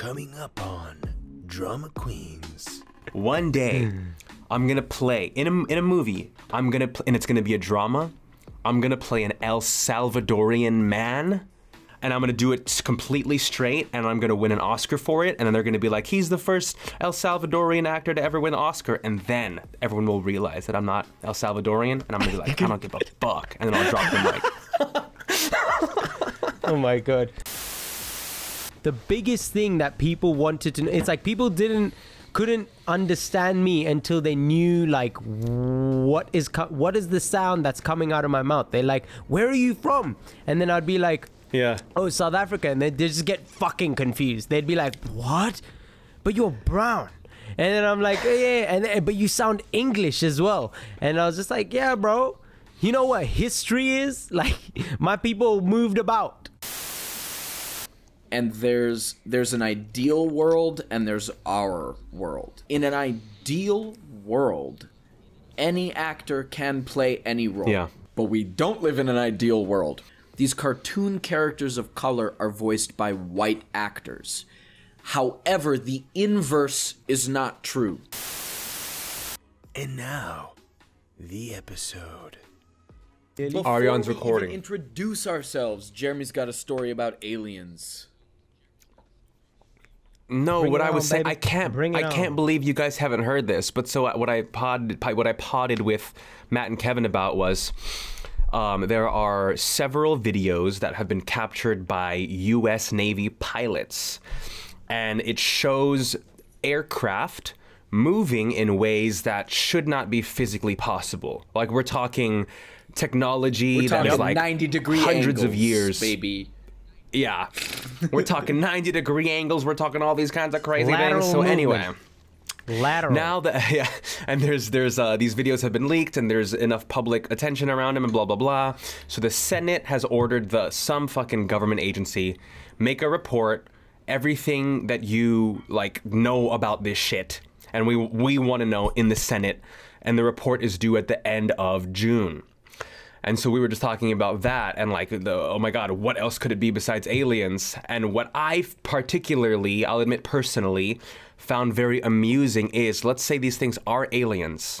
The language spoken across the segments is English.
Coming up on Drama Queens. One day, hmm. I'm gonna play in a in a movie. I'm gonna pl- and it's gonna be a drama. I'm gonna play an El Salvadorian man, and I'm gonna do it completely straight, and I'm gonna win an Oscar for it. And then they're gonna be like, he's the first El Salvadorian actor to ever win an Oscar. And then everyone will realize that I'm not El Salvadorian, and I'm gonna be like, I don't give a fuck. And then I'll drop the mic. Oh my god. The biggest thing that people wanted to know, it's like people didn't couldn't understand me until they knew like what is co- what is the sound that's coming out of my mouth. They're like, "Where are you from?" And then I'd be like, Yeah. "Oh, South Africa." And they just get fucking confused. They'd be like, "What? But you're brown." And then I'm like, "Yeah, yeah." And then, but you sound English as well. And I was just like, "Yeah, bro. You know what history is? Like my people moved about." And there's there's an ideal world and there's our world. In an ideal world, any actor can play any role. Yeah. But we don't live in an ideal world. These cartoon characters of color are voiced by white actors. However, the inverse is not true. And now, the episode. Before Ariane's we recording. Even introduce ourselves. Jeremy's got a story about aliens. No, Bring what I was saying. I can't, Bring it I can't on. believe you guys haven't heard this. But so what I pod, what I podded with Matt and Kevin about was, um, there are several videos that have been captured by U.S. Navy pilots, and it shows aircraft moving in ways that should not be physically possible. Like we're talking technology We're talking is like 90 degree hundreds of years, baby. Yeah. We're talking 90 degree angles. We're talking all these kinds of crazy Lateral things. So movement. anyway, Lateral. now that yeah, and there's there's uh, these videos have been leaked and there's enough public attention around them and blah blah blah. So the Senate has ordered the some fucking government agency make a report everything that you like know about this shit and we we want to know in the Senate and the report is due at the end of June. And so we were just talking about that and like the oh my god, what else could it be besides aliens? And what I particularly, I'll admit personally, found very amusing is let's say these things are aliens.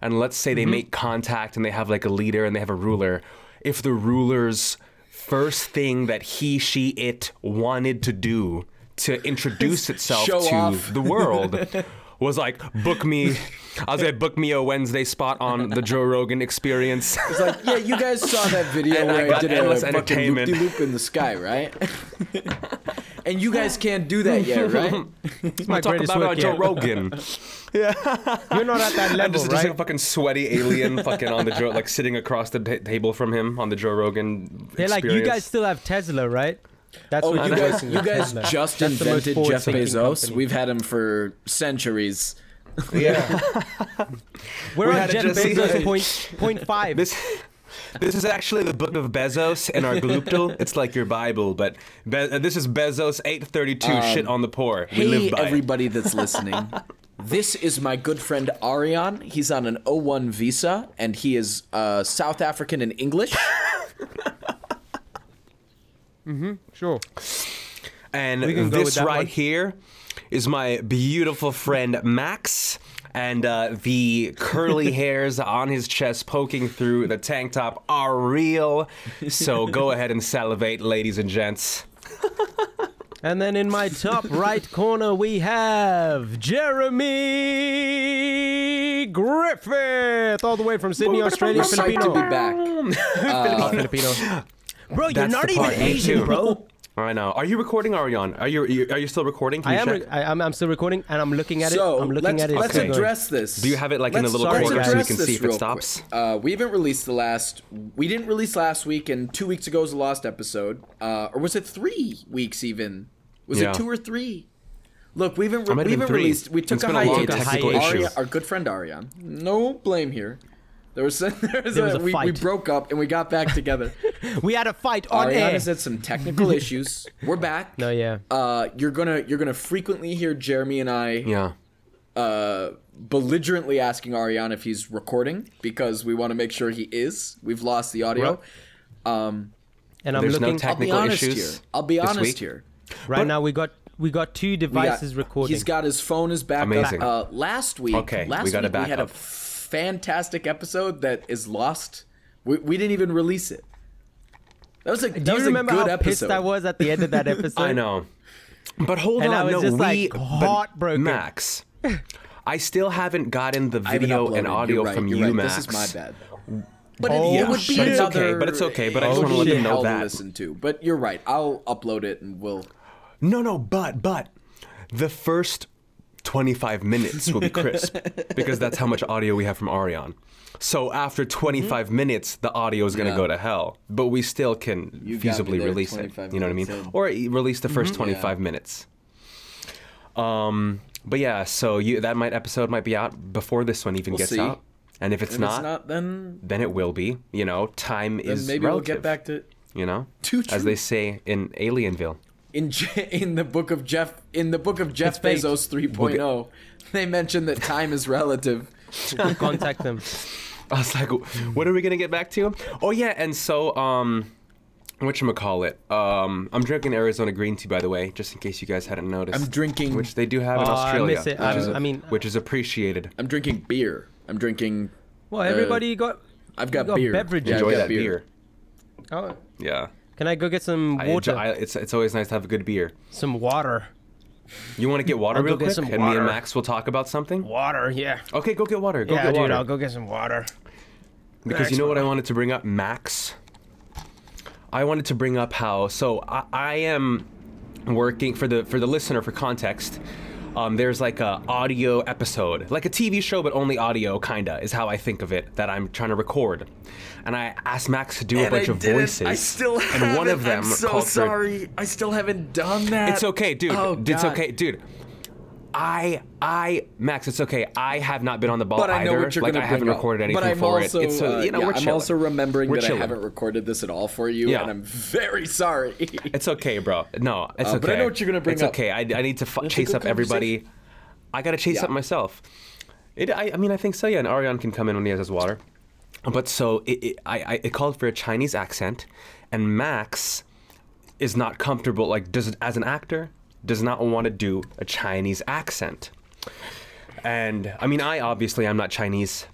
And let's say they mm-hmm. make contact and they have like a leader and they have a ruler. If the ruler's first thing that he, she, it wanted to do to introduce itself Show to off. the world was like book me I'll say book me a Wednesday spot on the Joe Rogan experience. It's like, yeah, you guys saw that video And I where I, got did endless fucking entertainment. loop-de-loop in the sky, right? and you guys can't do that yet, right? It's my talk greatest about work uh, Joe yet. Rogan. You're not at that And level, just, just like a right? fucking sweaty alien, fucking on the Joe, like sitting across the ta table from him on the Joe Rogan. They're like, you guys still have Tesla, right? That's Oh, what you guys, you guys just That's invented Jeff Bezos. company. We've had him for centuries. Yeah. We're we on had Jeff just see- Bezos point, point five. This this is actually the book of Bezos in our gluptal. It's like your Bible, but Be- uh, this is Bezos 832 shit on the poor. We Hey, live by it. everybody that's listening. this is my good friend Arian. He's on an O1 visa, and he is uh, South African and English. Sure. And We can go with this right one. here is my beautiful friend Max. And uh, the curly hairs on his chest poking through the tank top are real. So go ahead and salivate, ladies and gents. And then in my top right corner, we have Jeremy Griffith, all the way from Sydney, Australia, We're psyched to be back. Oh, Filipino. Bro, you're That's not the even part, me Asian, too. bro. I know. Are you recording, Ariane? Are you, are you are you still recording? Can I you am. check? Re- I, I'm, I'm still recording, and I'm looking at So it. I'm looking let's, at it. let's Okay. address this. Do you have it like in a Let's- little sorry, corner so we guys. can see if it real stops? quick. Uh, we haven't released the last. We didn't release last week, and two weeks ago was the last episode. Uh, or was it three weeks even? Was Yeah. it two or three? Look, we haven't, It might have we been haven't three. released. We took It's a been a long hiatus. technical Aria- issue. Our good friend Ariane. No blame here. There was, there was, There was a, a we, we broke up and we got back together. We had a fight on Ariane air. has had some technical issues. We're back. No, yeah. Uh, you're gonna you're gonna frequently hear Jeremy and I Yeah. uh, belligerently asking Ariane if he's recording because we want to make sure he is. We've lost the audio. Um, and I'm There's no looking tech- I'll be Technical honest issues here. I'll be honest week? here. right now. We got we got two We got- devices recording. He's got his phone is back Amazing. up. Uh, last week, Okay, we last got a week we had a backup. Fantastic episode that is lost. We, we didn't even release it. That was a that Do was you remember a good how episode. pissed I was at the end of that episode? I know. But hold And on, I was no, just, we like, but heartbroken. Max. I still haven't gotten the video and audio right, from you're right. Max. This is my bad. But Oh, it, it would be shit. But it's okay, but it's okay, but I just oh, wanna let them know hell to that. listen to. But you're right. I'll upload it and we'll. No, no, but but the first 25 minutes will be crisp because that's how much audio we have from Arion. So after 25 minutes, the audio is going to Mm-hmm. Yeah. go to hell, but we still can You feasibly release it. You know what I mean? in. Or release the 1st 25 minutes. Um, but yeah, so you that might episode might be out before this one even We'll gets see. out, and if it's, If not, it's not, then, then it will be. You know, time is maybe relative. we'll get back to. You know, as they say in Alienville. In Je- in the book of Jeff in the book of Jeff It's. Bezos 3.0 they mentioned that time is relative. Contact them. I was like, what are we gonna get back to? Oh yeah, and so um, what call it? Um, I'm drinking Arizona green tea by the way, just in case you guys hadn't noticed. I'm drinking which they do have in I Australia. miss it. Which I'm- is, I mean- which is appreciated. I'm drinking beer. I'm drinking Well, everybody got. I've got got beer. beverages. Yeah, Enjoy got that beer. Oh, Yeah, can I go get some I water? enjoy, I, it's it's always nice to have a good beer. some water. You want to get water I'll go real get quick, some and me water. and Max will talk about something. Water, yeah. Okay, go get water. Go yeah, get dude, water. I'll go get some water. Because you know what I wanted to bring up, Max. I wanted to bring up how so I, I am working for the for the listener for context. Um, there's like a audio episode, like a TV show, but only audio, kinda, is how I think of it. That I'm trying to record, and I asked Max to do a bunch of voices. I still and one of them I'm so called for- sorry. I still haven't done that. It's okay, dude. Oh, it's God. okay, dude. I, I, Max, it's okay. I have not been on the ball But I know either. what you're like gonna I haven't up. recorded anything but I'm for also, it. It's uh, uh, you know yeah, we're I'm also remembering We're that chilling. I haven't recorded this at all for you, Yeah. and I'm very sorry. It's okay, bro. No, it's Uh, okay. but I know what you're gonna bring It's up. okay. I, I need to It's a chase up everybody. I gotta chase Yeah. up myself. It. I, I mean, I think so. Yeah, and Ariane can come in when he has his water. But so it, it I, I it called for a Chinese accent, and Max is not comfortable. Like, does as an actor does not want to do a Chinese accent. And I mean, I obviously I'm not Chinese.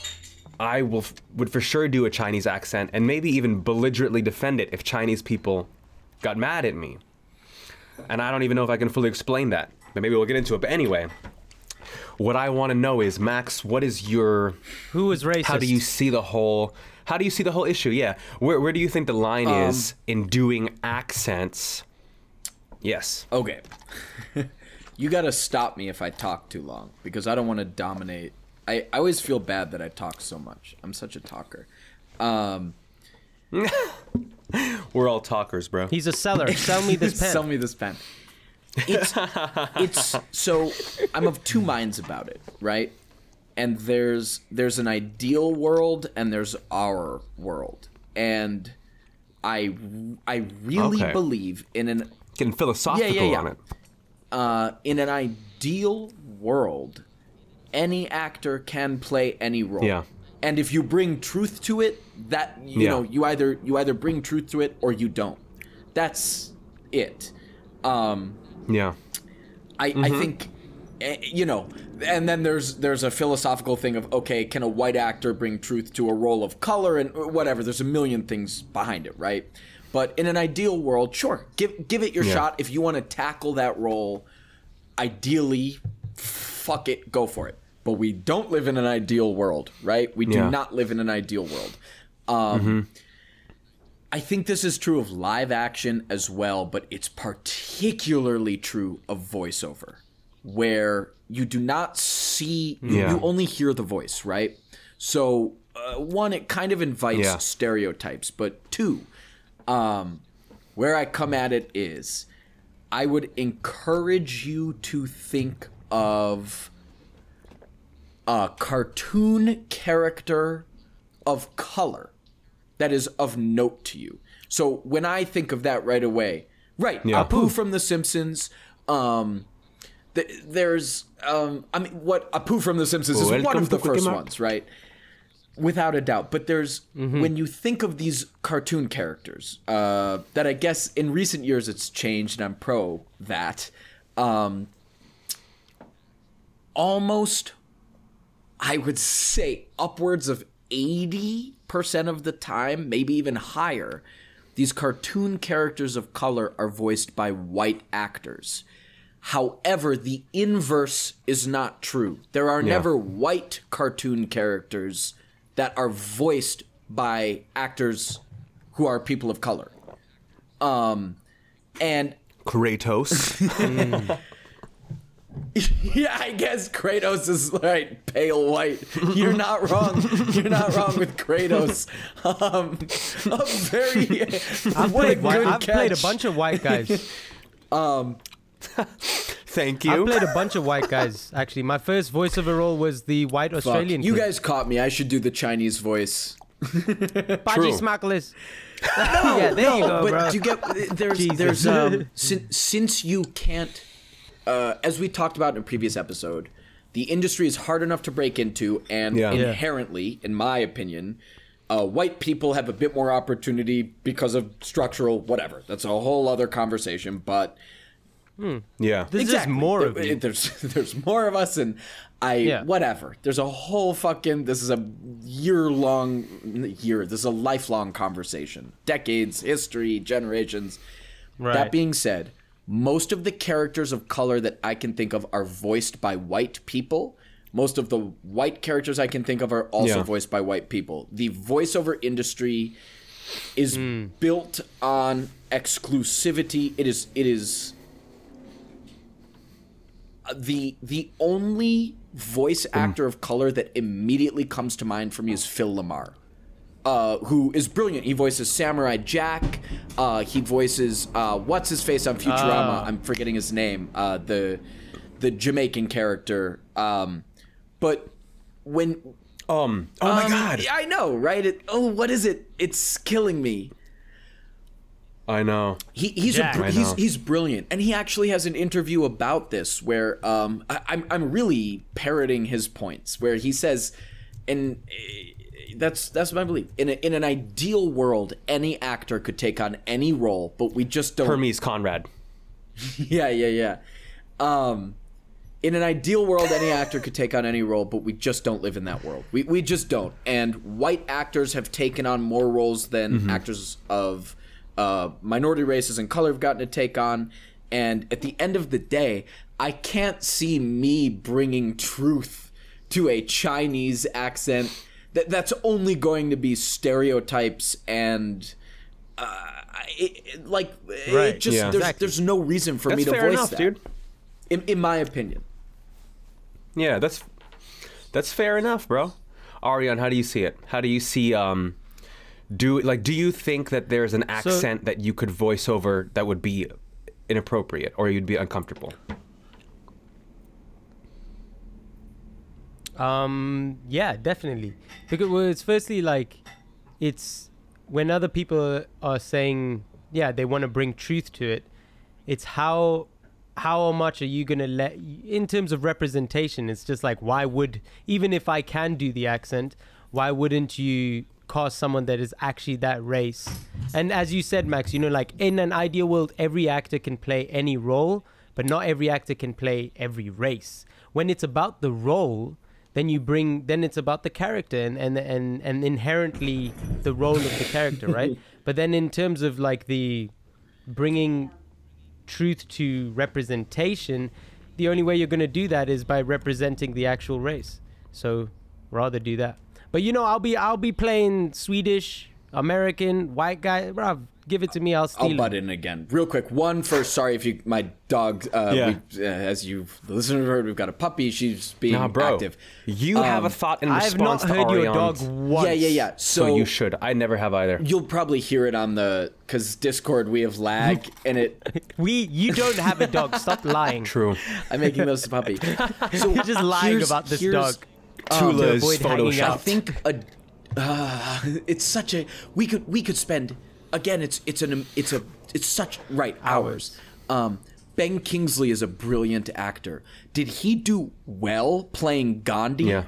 I will f- would for sure do a Chinese accent and maybe even belligerently defend it if Chinese people got mad at me. And I don't even know if I can fully explain that. But maybe we'll get into it. But anyway, what I want to know is Max, what is your who is racist? how do you see the whole how do you see the whole issue? Yeah. Where where do you think the line Um, is in doing accents? Yes. okay. you got to stop me if I talk too long because I don't want to dominate. I, I always feel bad that I talk so much. I'm such a talker. Um, We're all talkers, bro. He's a seller. Sell me this pen. Sell me this pen. It's it's so I'm of two minds about it, right? And there's there's an ideal world and there's our world. And I I really Okay. believe in an Getting philosophical yeah. on it. uh, in an ideal world, any actor can play any role. Yeah. And if you bring truth to it, that you Yeah. know, you either you either bring truth to it or you don't. That's it. Um, Yeah. I, I Mm-hmm. think eh, you know and then there's there's a philosophical thing of okay can a white actor bring truth to a role of color and whatever there's a million things behind it right but in an ideal world sure give give it your Yeah. shot if you want to tackle that role ideally fuck it go for it but we don't live in an ideal world right we do Yeah. not live in an ideal world um I think this is true of live action as well, but it's particularly true of voiceover, where you do not see, you, Yeah. you only hear the voice, right? So, uh, one, it kind of invites Yeah. stereotypes, but two, um, where I come at it is I would encourage you to think of a cartoon character of color that is of note to you. So when I think of that right away, right, Yeah. Apu from The Simpsons, um, th- there's, um, I mean, what Apu from The Simpsons is one of the first ones, right? Without a doubt. But there's, when you think of these cartoon characters, uh, that I guess in recent years it's changed and I'm pro that. um, almost, I would say, upwards of 80% of the time, maybe even higher, these cartoon characters of color are voiced by white actors. However, the inverse is not true. There are never white cartoon characters that are voiced by actors who are people of color. Um, and Kratos. yeah, I guess Kratos is right, pale white. You're not wrong. You're not wrong with Kratos. Um, a very I've what a played, white, good I've played a bunch of white guys. Thank you. I've played a bunch of white guys. Actually, my first voiceover role was the white Fuck, Australian. You kid. guys caught me. I should do the Chinese voice. Baji Smuggler's. yeah, there you go, but bro. do you get there's Jesus. there's um since since you can't uh as we talked about in a previous episode the industry is hard enough to break into and Yeah. Yeah. inherently in my opinion uh, white people have a bit more opportunity because of structural whatever that's a whole other conversation but yeah. There's just more of you. There's there's more of us, and I Yeah. whatever. There's a whole fucking. This is a year long year. This is a lifelong conversation. Decades, history, generations. Right. That being said, most of the characters of color that I can think of are voiced by white people. Most of the white characters I can think of are also Yeah. voiced by white people. The voiceover industry is Hmm. built on exclusivity. It is it is the the only voice actor of color that immediately comes to mind for me is Phil LaMarr. Uh, who is brilliant. He voices Samurai Jack. Uh, he voices uh, what's his face on Futurama. I'm forgetting his name. Uh, the the Jamaican character. Um, but when Um. Oh my um, god. I know, right? It, oh, what is it? It's killing me. I know. He, he's Jack. a, br- I he's know. he's brilliant, and he actually has an interview about this where um I, I'm I'm really parroting his points where he says, and eh, that's that's my belief. In a, in an ideal world, any actor could take on any role, but we just don't. Hermes Conrad. Yeah, yeah, yeah. Um, in an ideal world, any actor could take on any role, but we just don't live in that world. We we just don't. And white actors have taken on more roles than actors of uh, minority races and color have gotten to take on. And at the end of the day, I can't see me bringing truth to a Chinese accent. That that's only going to be stereotypes and. Uh, it, it- like Right. it just Yeah. there's Exactly. there's no reason for me to fair voice enough, that, dude. In, in my opinion, Yeah, that's that's fair enough, bro. Ariane, how do you see it? How do you see um do like do you think that there's an accent that you could voice over that would be inappropriate or you'd be uncomfortable? Um, yeah, definitely. Because well, it's firstly like, it's when other people are saying, yeah, they want to bring truth to it. It's how how much are you gonna let in terms of representation? It's just like why would even if I can do the accent, why wouldn't you cast someone that is actually that race? And as you said, Max, you know, like in an ideal world, every actor can play any role, but not every actor can play every race. When it's about the role, then you bring then it's about the character and and and, and inherently the role of the character right but then in terms of like the bringing truth to representation the only way you're going to do that is by representing the actual race so rather do that but you know i'll be i'll be playing swedish american white guy bruv, give it to me i'll steal I'll it. butt in again, real quick. One first, sorry if you my dog. Uh, Yeah. we, uh, as you've listened to her, we've got a puppy. She's being Nah, bro. active. You have a Um, thought in response. i've not response to heard your dog once Yeah, yeah, yeah. So, So you should. I never have either. You'll probably hear it on the because Discord we have lag and it. we you don't have a dog stop lying True. I'm making those puppy. So you're just lying about this dog Tula is avoid hanging photoshopped. I think a, uh, it's such a we could we could spend again. It's it's an it's a it's such right hours. Um, Ben Kingsley is a brilliant actor. Did he do well playing Gandhi? Yeah.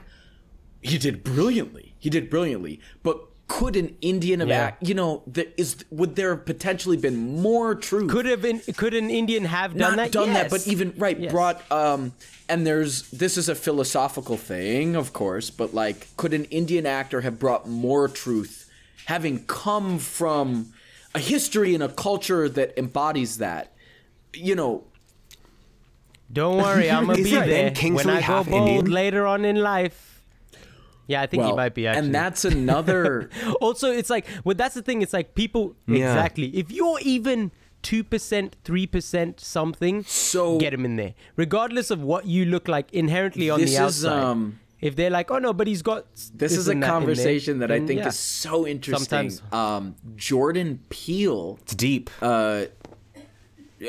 he did brilliantly. He did brilliantly. But could an Indian have, Yeah. you know, there is would there have potentially been more truth? Could have been. Could an Indian have done not that? done that, but even right Yes. brought um and there's this is a philosophical thing, of course, but like could an Indian actor have brought more truth having come from a history and a culture that embodies that? You know, Don't worry, I'm gonna be there when I go bold Indian? later on in life. Yeah, I think well, he might be actually. and that's another also it's like well that's the thing it's like people Yeah. exactly if you're even 2% 3% something So- get him in there regardless of what you look like inherently on This the is, outside um, if they're like oh no but he's got s- This is a and that there," conversation that I think yeah. is so interesting. Sometimes. Um, Jordan Peele, It's deep. uh,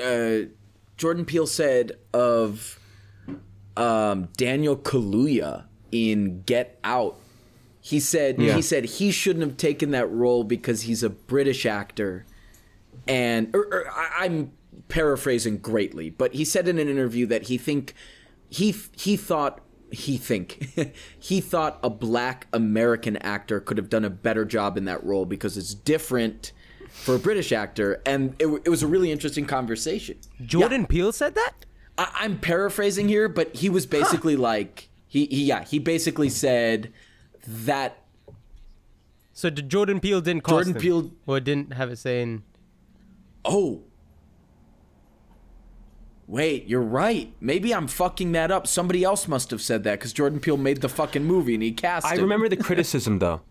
uh, Jordan Peele said of um, Daniel Kaluuya in Get Out. He said Yeah. he said he shouldn't have taken that role because he's a British actor, and or, or, I, I'm paraphrasing greatly, but he said in an interview that he think he he thought he think he thought a black American actor could have done a better job in that role because it's different for a British actor, and it, it was a really interesting conversation. jordan peele said that I, I'm paraphrasing here, but he was basically like he, he yeah he basically said that so the jordan peele didn't cast Jordan him, Peele- or didn't have a say in oh wait you're right maybe I'm fucking that up somebody else must have said that because Jordan Peele made the fucking movie and he cast I him. remember the criticism though.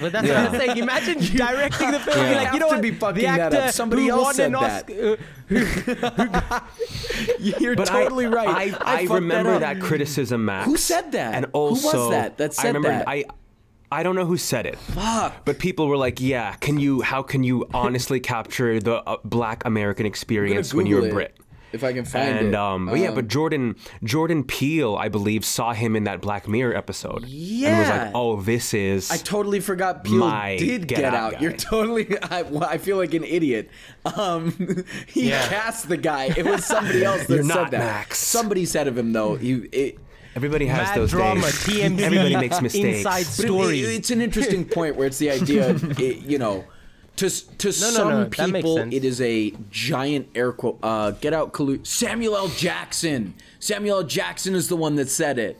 But that's what I'm saying. Imagine directing the film. Yeah. Like, you know what? be fucking the that up. Somebody who else won said an that. Oscar- you're But totally I, right I, I, fucked remember up. that, criticism, Max. Who said that? And Who was also, that that I said remember that? I, I don't know who said it. Fuck. But people were like, "Yeah, can you? How can you honestly capture the uh, Black American experience when you're a it, Brit?" If I can find And it um, but yeah, but Jordan Jordan Peele, I believe, saw him in that Black Mirror episode. Yeah, and was like, "Oh, this is." I totally forgot Peele did Get Get, Out Out. You're totally. I, well, I feel like an idiot. Um, he Yeah. cast the guy. It was somebody else that You're said not that. Max. Somebody said of him though. He. It, Everybody has Mad those drama, days. TMZ, Everybody makes mistakes. inside but it- story. it- it's an interesting point where it's the idea. it, you know. To, to no, some no, that makes people, it is a giant air quote. Uh, get out, Kalu- Samuel L. Jackson. Samuel L. Jackson is the one that said it.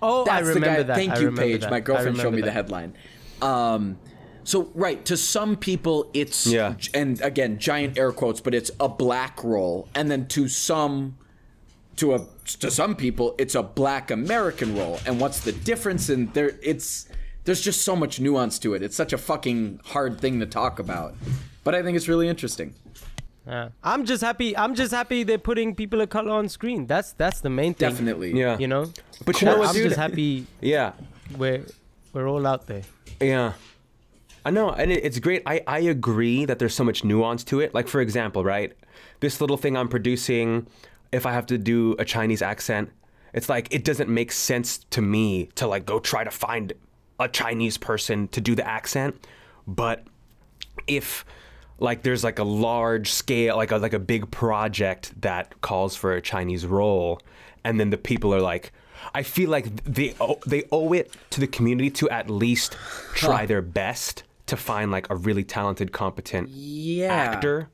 oh, I That's the remember guy. that. Thank I you, Paige. that. My girlfriend showed remember me the headline. Um, so right to some people, it's Yeah. and again giant air quotes, but it's a black role, and then to some, to a to some people, it's a black American role. And what's the difference? And there, it's there's just so much nuance to it. It's such a fucking hard thing to talk about, but I think it's really interesting. Yeah. I'm just happy. I'm just happy they're putting people of color on screen. That's that's the main thing. Definitely. Yeah. You know. But you know what, I'm dude? just happy Yeah. we're we're all out there. Yeah. I know, and it, it's great. I, I agree that there's so much nuance to it. Like, for example, right? This little thing I'm producing, if I have to do a Chinese accent, it's like, it doesn't make sense to me to like go try to find a Chinese person to do the accent. But if like there's like a large scale like a like a big project that calls for a Chinese role and then the people are like I feel like they owe, they owe it to the community to at least try their best to find like a really talented competent Yeah. actor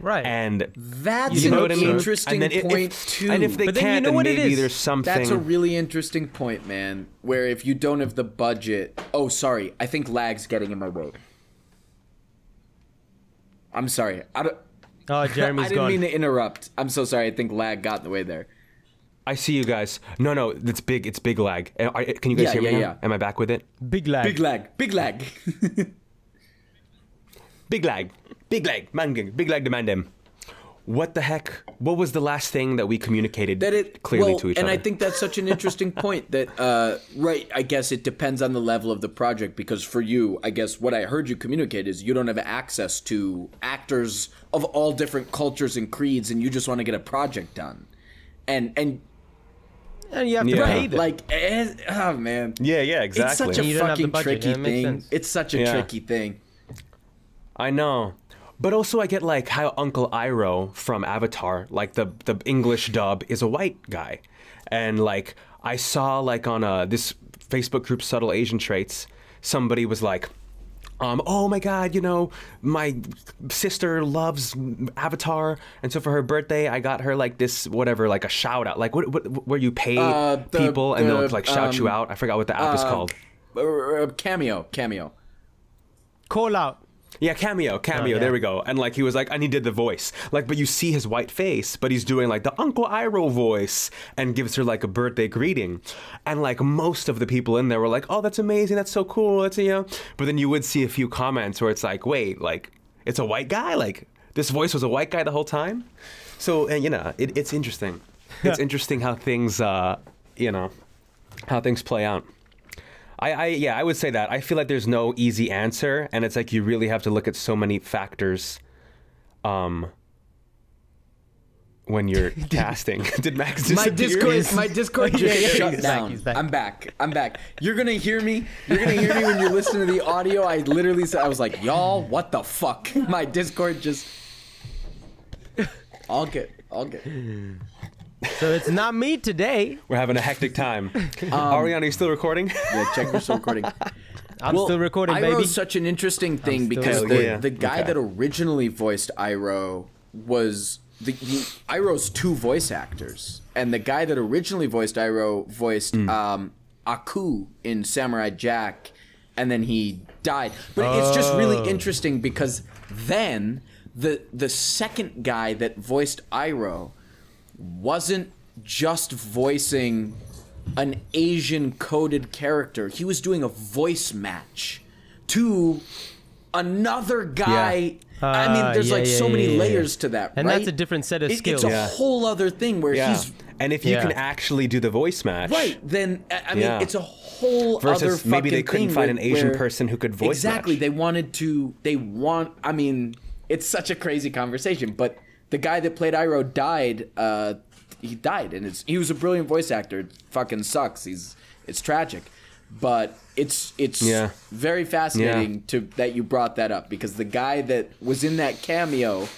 Right. and That's you know an I mean interesting and point if, too. and if they But then you can't know then what it maybe is? there's something That's a really interesting point, man. Where if you don't have the budget, oh, sorry, I think lag's getting in my way. I'm sorry. I, don't, oh, Jeremy's I didn't gone. mean to interrupt. I'm so sorry. I think lag got in the way there. I see you guys no no it's big it's big lag Uh, can you guys Yeah, hear me yeah, yeah. am I back with it Big lag. Big lag. Big lag. Big lag. Big Leg, Man, big Leg demand him. What the heck? What was the last thing that we communicated that it clearly well, to each and other? And I think that's such an interesting point. That uh, right, I guess it depends on the level of the project. Because for you, I guess what I heard you communicate is you don't have access to actors of all different cultures and creeds, and you just want to get a project done. And and And you have to Yeah. pay them. like, eh, oh man, yeah, yeah, exactly. it's exactly. such a You don't have the fucking budget, tricky makes thing. sense. It's such a Yeah. tricky thing. I know. But also I get like how Uncle Iroh from Avatar, like the the English dub is a white guy. And like I saw like on uh this Facebook group Subtle Asian Traits, somebody was like um, oh my god, you know, my sister loves Avatar, and so for her birthday, I got her like this, whatever, like a shout out, like what, what where you pay Uh, the- people and they'll like shout you um, out. I forgot what the app is uh, called. Uh, uh, cameo, cameo. Call out. Yeah, cameo, cameo. Oh, yeah. There we go. And like he was like, and he did the voice, like, but you see his white face, but he's doing like the Uncle Iroh voice, and gives her like a birthday greeting, and like most of the people in there were like, oh, that's amazing, that's so cool, that's you know. But then you would see a few comments where it's like, wait, like it's a white guy, like this voice was a white guy the whole time. So and you know, it, it's interesting. It's interesting how things, uh, you know, how things play out. I, I yeah, I would say that. I feel like there's no easy answer, and it's like you really have to look at so many factors. Um. When you're casting, did Max My? Discord, my Discord just Yeah, yeah, shut back, down. he's back. I'm back. I'm back. You're gonna hear me. You're gonna hear me when you listen to the audio. I literally said, I was like, y'all, what the fuck? My Discord just. All good. All good. So it's not me today. We're having a hectic time. Ariana, you still recording? Yeah, check your still recording. I'm still recording, Iroh's baby. such an interesting thing because the, Yeah. the guy Okay. that originally voiced Iroh was the, the Iroh's two voice actors, and the guy that originally voiced Iroh voiced Hmm. um, Aku in Samurai Jack, and then he died. But it's just really Oh. interesting because then the the second guy that voiced Iroh wasn't just voicing an Asian coded character. He was doing a voice match to another guy. I mean, Ah, there's yeah, like yeah, so many yeah, yeah. layers to that, And right? that's a different set of It- skills. It's a Yeah. whole other thing where yeah. he's And if you Yeah. can actually do the voice match, right. Then I I mean, Yeah. it's a whole Versus other maybe they couldn't thing find an Asian where- person who could voice Exactly. match. They wanted to. They want. I mean, it's such a crazy conversation. But the guy that played Iroh died. Uh, he died, and it's he was a brilliant voice actor. It fucking sucks. He's it's tragic, but it's it's Yeah. very fascinating to that you brought that up because the guy that was in that cameo.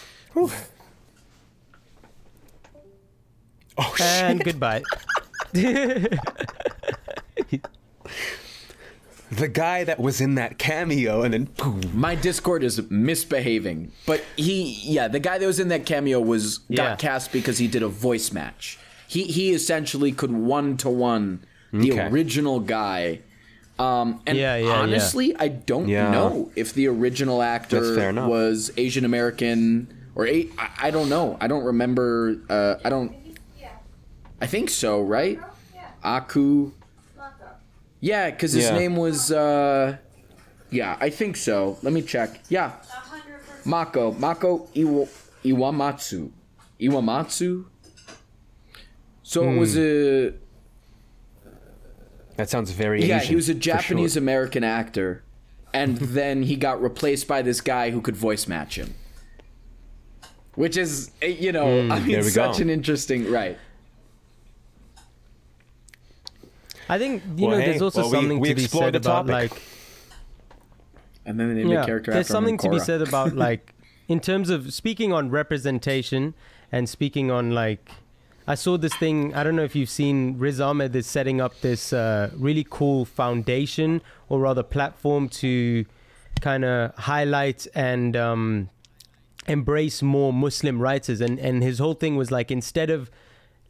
Oh shit! and goodbye. The guy that was in that cameo, and then boom. My Discord is misbehaving, but he, yeah, the guy that was in that cameo was Yeah. got cast because he did a voice match. He he essentially could one to one the Okay. original guy. Um, and Yeah, yeah, yeah. honestly, I don't Yeah. know if the original actor was Asian American or a- I, I don't know. I don't remember. Uh, I don't. I think so, right? Aku. Yeah, because his Yeah. name was. Uh, yeah, I think so. Let me check. Yeah, Mako. Mako Iwa, Iwamatsu. Iwamatsu? So it Hmm. was a. that sounds very Yeah, Asian, he was a for Japanese. American actor. And then he got replaced by this guy who could voice match him. Which is, eh, you know, I mean, Hmm, there we such go. an interesting. Right. I think you Well, know hey, there's also well, something we to be said about like And then they named yeah, a character there's after something to be said about like in terms of speaking on representation and speaking on like I saw this thing. I don't know if you've seen Riz Ahmed is setting up this uh, really cool foundation or rather platform to kind of highlight and um, embrace more Muslim writers. And and his whole thing was like instead of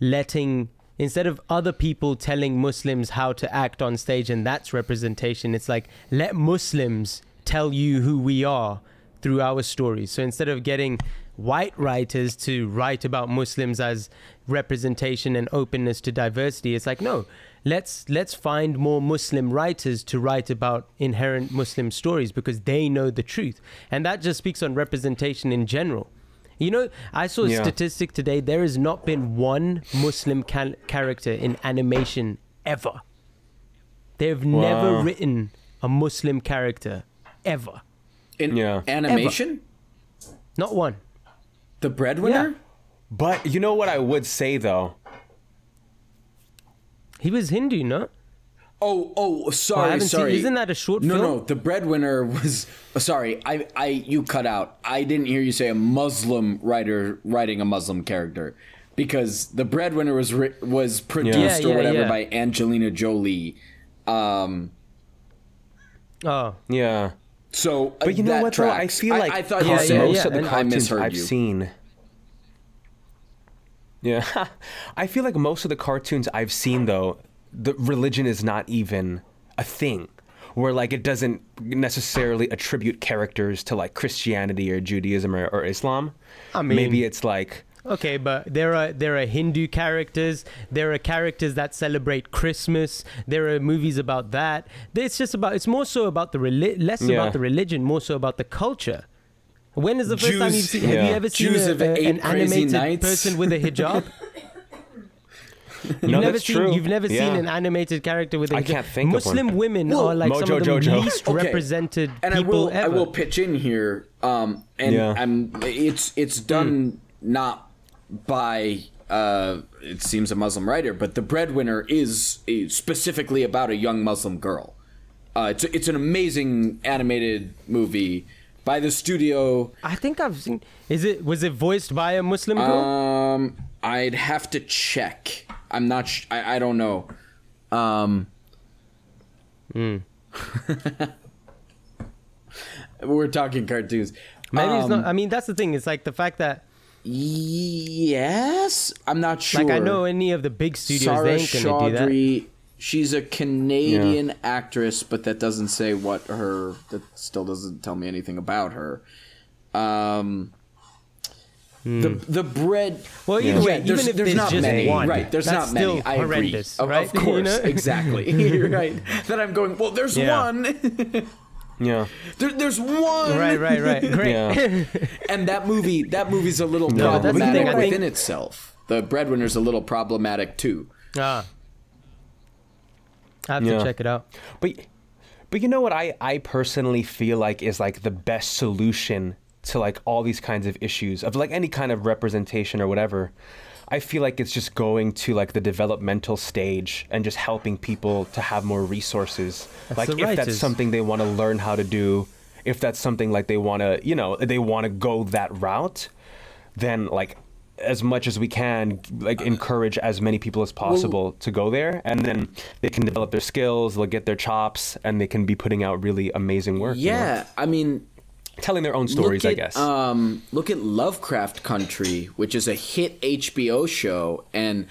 letting instead of other people telling Muslims how to act on stage and that's representation, it's like let Muslims tell you who we are through our stories. So instead of getting white writers to write about Muslims as representation and openness to diversity, it's like no, let's let's find more Muslim writers to write about inherent Muslim stories because they know the truth. And that just speaks on representation in general. You know, I saw a Yeah. statistic today. There has not been one Muslim cal- character in animation ever. They've never written a Muslim character ever. In Yeah. animation? Not one. The breadwinner? Yeah. But you know what I would say though? He was Hindu, no? Oh, oh, I sorry, haven't seen- sorry. isn't that a short no, film? No, no. the breadwinner was. oh, sorry, I, I, you cut out. I didn't hear you say a Muslim writer writing a Muslim character, because the breadwinner was was produced Yeah, or yeah, whatever yeah. by Angelina Jolie. Um, Oh, Yeah. So, uh, But you know that what though? I feel like I, thought Yeah, most you yeah, said most yeah, of the and cartoons I've you. seen. Yeah, I feel like most of the cartoons I've seen though, the religion is not even a thing. Where like it doesn't necessarily attribute characters to like Christianity or Judaism or, or Islam. I mean- maybe it's like Okay, but there are there are Hindu characters. There are characters that celebrate Christmas. There are movies about that. It's just about. It's more so about the reli- less Yeah. about the religion, more so about the culture. When is the first time you've seen? Have Yeah. you ever seen a, a- an animated nights. person with a hijab? You've no, never that's seen. true. You've never Yeah. seen an animated character with a I hijab. can't think of Muslim one. women Well, are like some of the Jojo. least Okay. represented and I people will ever. I will pitch in here. Um, and Yeah. I'm it's it's done not by uh, it seems a Muslim writer, but the breadwinner is uh, specifically about a young Muslim girl. Uh, it's it's an amazing animated movie by the studio. I think I've seen. Is it was it voiced by a Muslim girl? Um, I'd have to check. I'm not. Sh- I I don't know. Um. We're talking cartoons. Maybe it's Um, not. I mean, that's the thing. It's like the fact that, Yes, I'm not sure. like, I know any of the big studios Sarah they ain't gonna do that. She's a Canadian actress, but that doesn't say what her. That still doesn't tell me anything about her. Um. The the bread. Well, either Yeah, way, there's, even if there's there's not just many, one, right? There's that's not many. still I horrendous, agree. Of- right? Of, You course, know? exactly. You're right. That I'm going. Well, there's Yeah. one. yeah, there, there's one. Right, right, right. Great. yeah. And that movie, that movie's a little but that's the problematic thing, think- within itself. The breadwinner's a little problematic too. Ah. I have Yeah. to check it out. But but you know what I I personally feel like is like the best solution to like all these kinds of issues of like any kind of representation or whatever. I feel like it's just going to like the developmental stage and just helping people to have more resources. That's like if that's something they want to learn how to do, if that's something like they want to, you know, they want to go that route, then like as much as we can like encourage as many people as possible to go there and then they can develop their skills they'll get their chops and they can be putting out really amazing work you know? Yeah, I mean, telling their own stories look i guess. Um, look at Lovecraft Country, which is a hit HBO show, and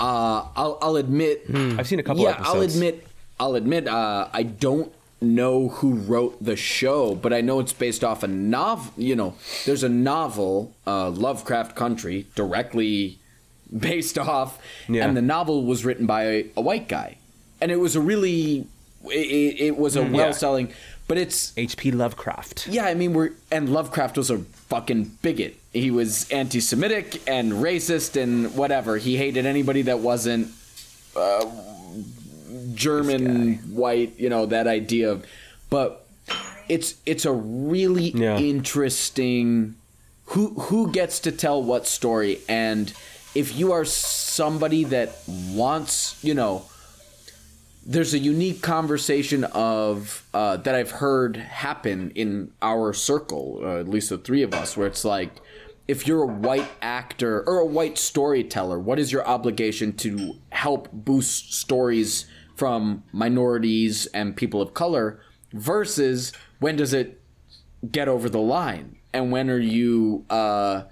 uh, I'll, I'll admit, i've seen a couple yeah, episodes. I'll admit, I'll admit, uh, I don't know who wrote the show, but I know it's based off a novel. You know, there's a novel, uh, Lovecraft Country, directly based off, Yeah. and the novel was written by a, a white guy, and it was a really, it, it was a well-selling, but it's hp lovecraft yeah, I mean, we're and Lovecraft was a fucking bigot. He was anti-Semitic and racist and whatever. He hated anybody that wasn't uh, German, white. You know that idea of, but it's it's a really Yeah. interesting. Who who gets to tell what story? And if you are somebody that wants, you know, there's a unique conversation of uh, that I've heard happen in our circle, uh, at least the three of us, where it's like, if you're a white actor or a white storyteller, what is your obligation to help boost stories from minorities and people of color? Versus when does it get over the line, and when are you uh,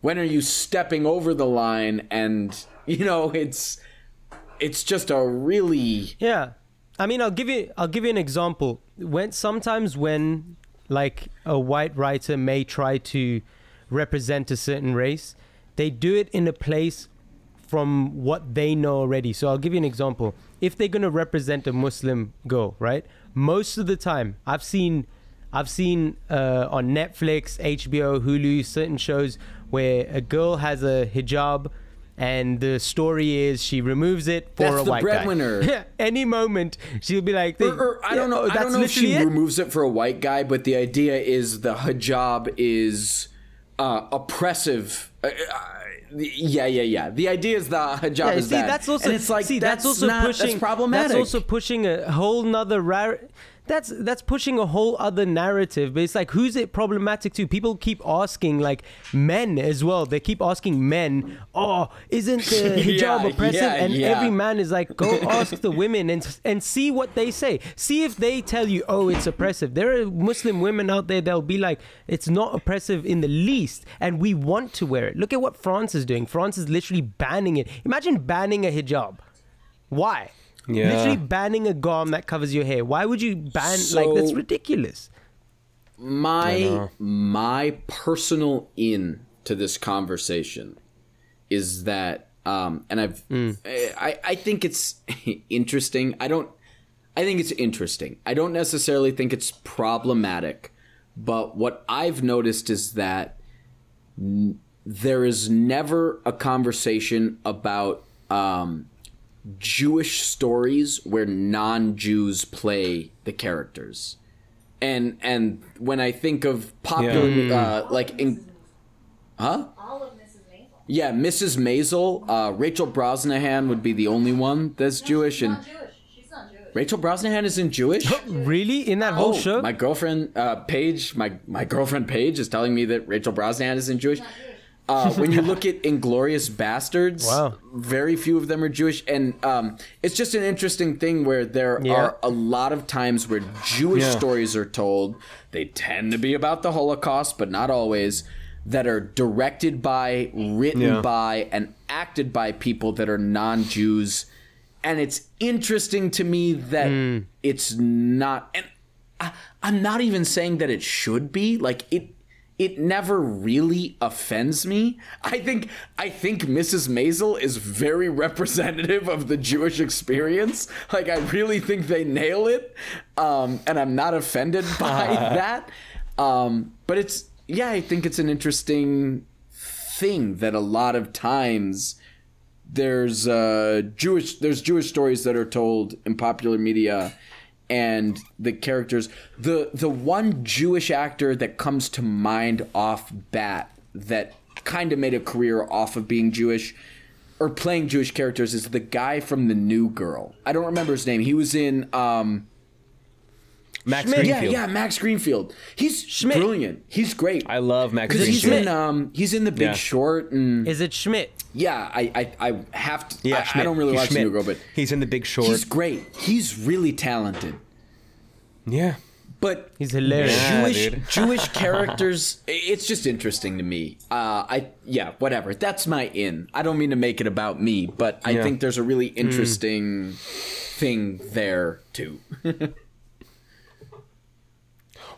when are you stepping over the line? And you know, it's it's just a really Yeah, I mean, I'll give you I'll give you an example. When sometimes when like a white writer may try to represent a certain race, they do it in a place from what they know already. So I'll give you an example. If they're gonna represent a Muslim girl, right? Most of the time, I've seen I've seen uh, on Netflix, HBO, Hulu, certain shows where a girl has a hijab. And the story is she removes it for That's a the white breadwinner. guy. Any moment she'll be like, Or, or I don't Yeah, know. I that's don't know if she it. removes it for a white guy, but the idea is the hijab is uh, oppressive. Uh, uh, yeah, yeah, yeah. The idea is the hijab Yeah, is see, bad. that's also and it's like see, that's, that's also not, pushing that's problematic. That's also pushing a whole nother ra- that's that's pushing a whole other narrative but it's like who's it problematic to? People keep asking like men as well. They keep asking men oh isn't the hijab Yeah, oppressive yeah, and yeah. every man is like go ask the women and and see what they say. See if they tell you oh it's oppressive. There are muslim women out there that'll be like it's not oppressive in the least and we want to wear it. Look at what france is doing. France is literally banning it. Imagine banning a hijab. Why Yeah. literally banning a garm that covers your hair why would you ban like that's ridiculous my my personal in to this conversation is that um and I've I I think it's interesting. I don't I think it's interesting. I don't necessarily think it's problematic, but what I've noticed is that n- there is never a conversation about um Jewish stories where non-Jews play the characters and and when I think of popular uh, like in huh All of Mrs. Maisel. yeah Mrs. Maisel uh, Rachel Brosnahan would be the only one that's Jewish and Not Jewish. She's not Jewish. Rachel Brosnahan isn't Jewish. really in that whole Oh, show my girlfriend uh, Paige, my my girlfriend Paige is telling me that Rachel Brosnahan isn't Jewish. Uh, when you look at Inglourious Basterds, Wow. very few of them are Jewish, and um, it's just an interesting thing where there Yeah. are a lot of times where Jewish Yeah. stories are told. They tend to be about the Holocaust, but not always. That are directed by, written Yeah. by, and acted by people that are non-Jews, and it's interesting to me that Hmm. it's not. And I, I'm not even saying that it should be like it. It never really offends me. I think I think Mrs. Maisel is very representative of the Jewish experience. Like I really think they nail it, um, and I'm not offended by that. Um, but it's yeah, I think it's an interesting thing that a lot of times there's uh, Jewish there's Jewish stories that are told in popular media and the characters the the one Jewish actor that comes to mind off bat that kind of made a career off of being Jewish or playing Jewish characters is the guy from the New Girl. I don't remember his name. He was in um Max Schmidt. Greenfield. yeah, yeah, Max Greenfield. He's Schmidt. brilliant. He's great. I love Max because he's Greenfield. in um he's in the Big Yeah. Short and is it schmidt yeah, I I, I have to. Yeah, I, I don't really He's watch Schmidt. New Girl, but he's in the Big Short. he's great. He's really talented. yeah. But He's hilarious. Jewish dude. Jewish characters, it's just interesting to me. Uh, I yeah, whatever. That's my in. I don't mean to make it about me, but I Yeah. think there's a really Mm. interesting thing there too.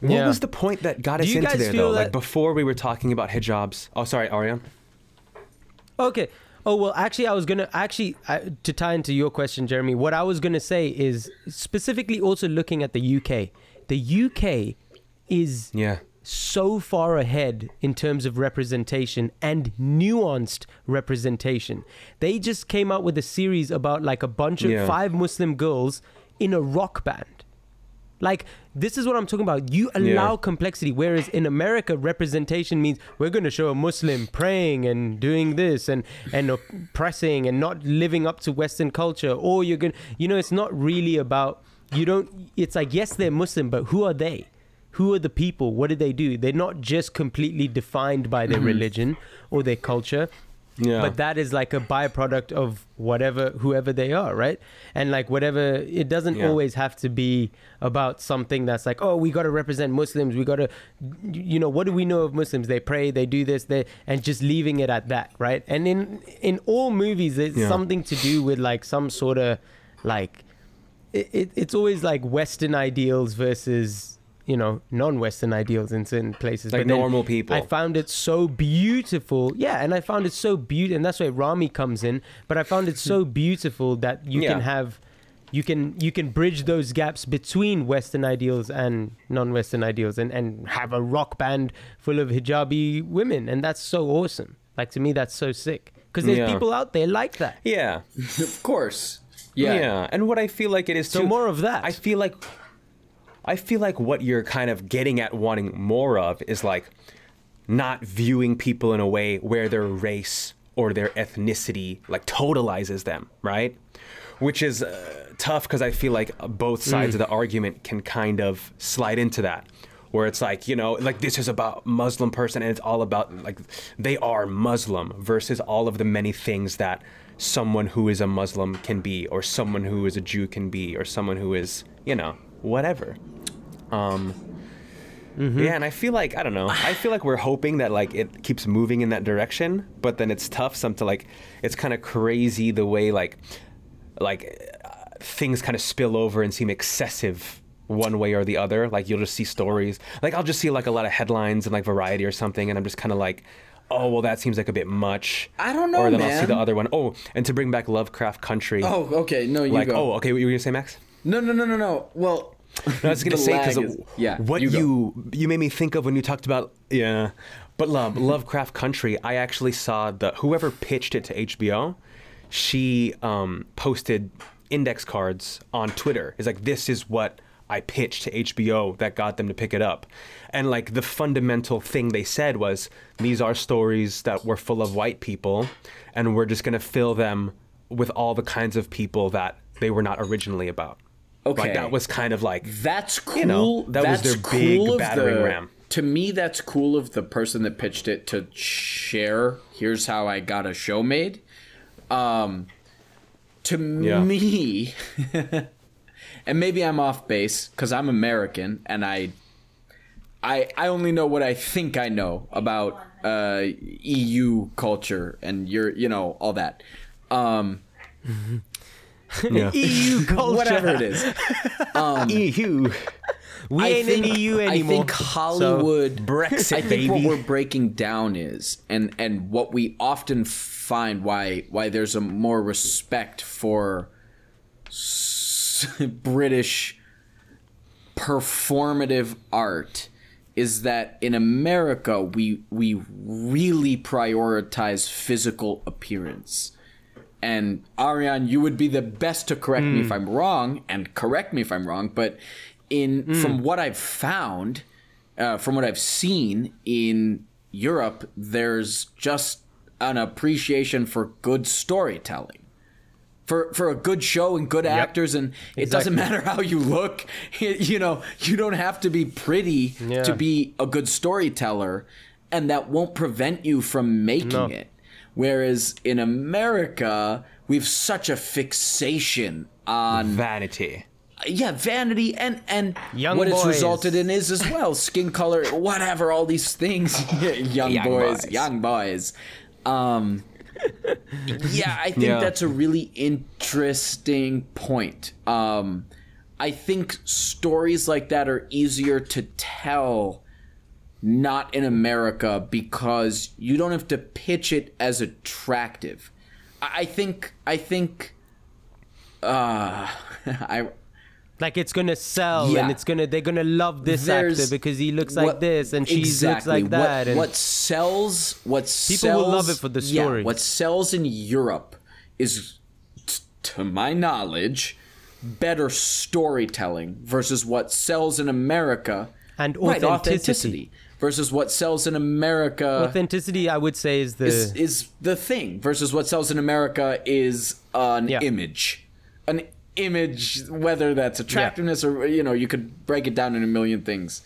What Yeah. was the point that got Do us into guys there feel though? Like before we were talking about hijabs. Oh, sorry, Ariane. Okay. Oh well, actually, I was gonna actually I, to tie into your question, Jeremy. What I was gonna say is specifically also looking at the UK. The UK is Yeah. so far ahead in terms of representation and nuanced representation. They just came out with a series about like a bunch of Yeah. five Muslim girls in a rock band. Like this is what I'm talking about. You allow Yeah. complexity, whereas in America, representation means we're going to show a Muslim praying and doing this and and oppressing and not living up to Western culture. Or you're going, to you know, it's not really about you don't. It's like yes, they're Muslim, but who are they? Who are the people? What do they do? They're not just completely defined by their mm-hmm. religion or their culture Yeah. but that is like a byproduct of whatever whoever they are right and like whatever it doesn't Yeah. always have to be about something that's like oh we got to represent muslims we got to you know what do we know of muslims they pray they do this they and just leaving it at that right and in in all movies it's Yeah. something to do with like some sort of like it, it, it's always like western ideals versus you know non-western ideals in certain places Like But normal people. i found it so beautiful yeah and i found it so beautiful and that's where Ramy comes in but i found it so beautiful that you can have you can you can bridge those gaps between western ideals and non-western ideals and and have a rock band full of hijabi women and that's so awesome like to me that's so sick because there's Yeah. people out there like that yeah. of course, yeah. yeah. And what I feel like it is so too, more of that I feel like I feel like what you're kind of getting at wanting more of is like not viewing people in a way where their race or their ethnicity like totalizes them, right? Which is uh, tough because I feel like both sides of the argument can kind of slide into that. Where it's like, you know, like this is about Muslim person and it's all about like they are Muslim versus all of the many things that someone who is a Muslim can be, or someone who is a Jew can be, or someone who is, you know, whatever. Um, Yeah, and I feel like I don't know. I feel like we're hoping that like it keeps moving in that direction, but then it's tough. Some to like, it's kind of crazy the way like, like uh, things kind of spill over and seem excessive one way or the other. Like you'll just see stories. Like I'll just see like a lot of headlines and like Variety or something, and I'm just kind of like. Oh well, that seems like a bit much. I don't know, Or then I'll see the other one. Oh, and to bring back Lovecraft Country. Oh, okay. No, you like go. oh, okay. What you were gonna say, Max? No, no, no, no, no. Well, No, I was gonna say because yeah, what you you, you made me think of when you talked about yeah, but love Lovecraft Country. I actually saw the whoever pitched it to HBO. She um, posted index cards on Twitter. It's like this is what I pitched to HBO that got them to pick it up, and like the fundamental thing they said was these are stories that were full of white people, and we're just gonna fill them with all the kinds of people that they were not originally about. Okay. Like that was kind of like That's cool. You know, that was their big cool of battering the, ram. To me, that's cool of the person that pitched it to share. Here's how I got a show made. Um, to Yeah. me, and maybe I'm off base because I'm American and I, I, I only know what I think I know about uh, EU culture and your, you know, all that. Um, yeah. EU culture. whatever it is. Um, EU. We I ain't think, in EU anymore. I think Hollywood Brexit, I think what we're breaking down is, and and what we often find why why there's a more respect for s- British performative art is that in America we we really prioritize physical appearance. And Ariane, you would be the best to correct me if I'm wrong, and correct me if I'm wrong. But in from what I've found, uh, from what I've seen in Europe, there's just an appreciation for good storytelling. For, for a good show and good actors and it doesn't matter how you look you know you don't have to be pretty Yeah. to be a good storyteller and that won't prevent you from making No. it whereas in america we've such a fixation on Vanity. yeah vanity and and Young what it's resulted in is as well skin color whatever all these things young, Young boys, boys. young boys um yeah i think Yeah. that's a really interesting point um i think stories like that are easier to tell not in america because you don't have to pitch it as attractive i think i think uh i like it's gonna sell Yeah. and it's gonna they're gonna love this there's actor because he looks like this and she looks like that. What, and what sells? What People sells? will love it for the yeah, story. what sells in Europe is, t- to my knowledge, better storytelling versus what sells in America. And right, authenticity. Versus what sells in America authenticity, I would say, is the is is the thing versus what sells in America is an Yeah. image, an image. Whether that's attractiveness or you know, you could break it down in a million things.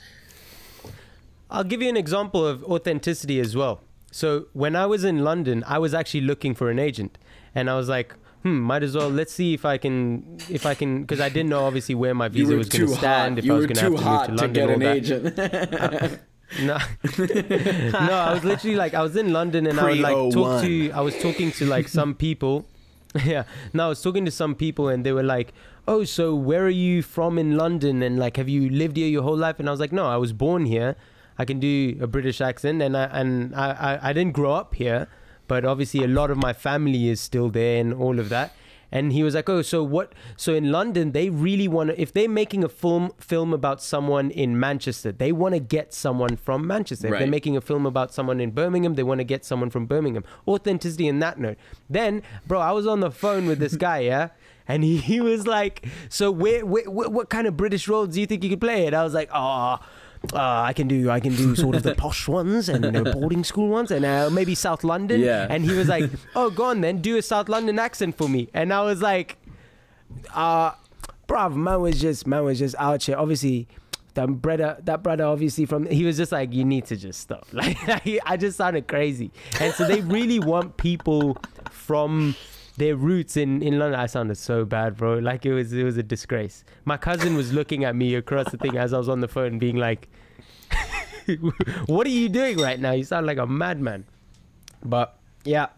I'll give you an example of authenticity as well. So when I was in London, I was actually looking for an agent, and I was like, "Hmm, might as well. Let's see if I can, if I can, because I didn't know obviously where my visa was going to stand, hot. if You I was going to have to move to to get an agent. No, no, I was literally like, I was in London and I would like talk to, I was talking to like some people. Yeah, no, I was talking to some people and they were like, "Oh, so where are you from in London? And like, have you lived here your whole life?" And I was like, "No, I was born here. I can do a British accent, and I and I I, I didn't grow up here, but obviously a lot of my family is still there and all of that." And he was like, "Oh, so what? So in London, they really want to. If they're making a film film about someone in Manchester, they want to get someone from Manchester. If they're making a film about someone in Birmingham, they want to get someone from Birmingham. Authenticity in that note. Then, bro, I was on the phone with this guy, yeah, and he, he was like, "So where, where, what, what kind of British roles do you think you could play?" And I was like, "Oh." Uh, I can do I can do sort of the posh ones and the boarding school ones and uh, maybe South London. Yeah. And he was like, "Oh, go on then, do a South London accent for me." And I was like, "Uh, bruv, man was just man was just out here. Obviously, that brother, that brother, obviously from he was just like, you need to just stop. Like I just sounded crazy. And so they really want people from their roots in in London. I sounded so bad, bro. Like it was it was a disgrace. My cousin was looking at me across the thing as I was on the phone, being like, "What are you doing right now? You sound like a madman." But yeah,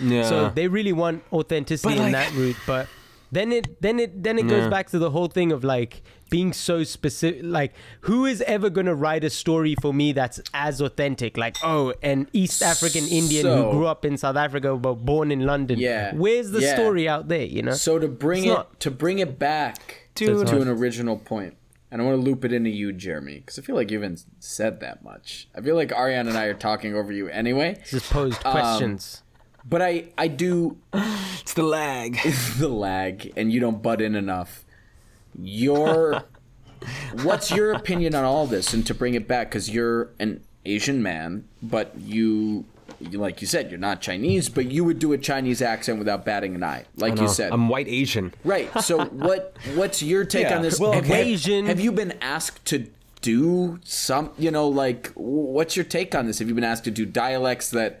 Yeah. so they really want authenticity But, in that route, but then it then it then it goes back to the whole thing of like being so specific like who is ever going to write a story for me that's as authentic like oh an east african indian So- who grew up in south africa but born in london Yeah. where's the Yeah. story out there you know So to bring It's it not- to bring it back Dude. to an original point, and I want to loop it into you, Jeremy, because I feel like you haven't said that much. I feel like Ariane and I are talking over you anyway. just posed Um, questions But I I do it's the lag. It's the lag, and you don't butt in enough. Your what's your opinion on all this? And to bring it back, because you're an Asian man, but you. you- Like you said, you're not Chinese, but you would do a Chinese accent without batting an eye, like you said. I'm white Asian. Right. So what what's your take Yeah. on this? Well, have, okay. Asian- have you been asked to do some, you know, like what's your take on this? Have you been asked to do dialects that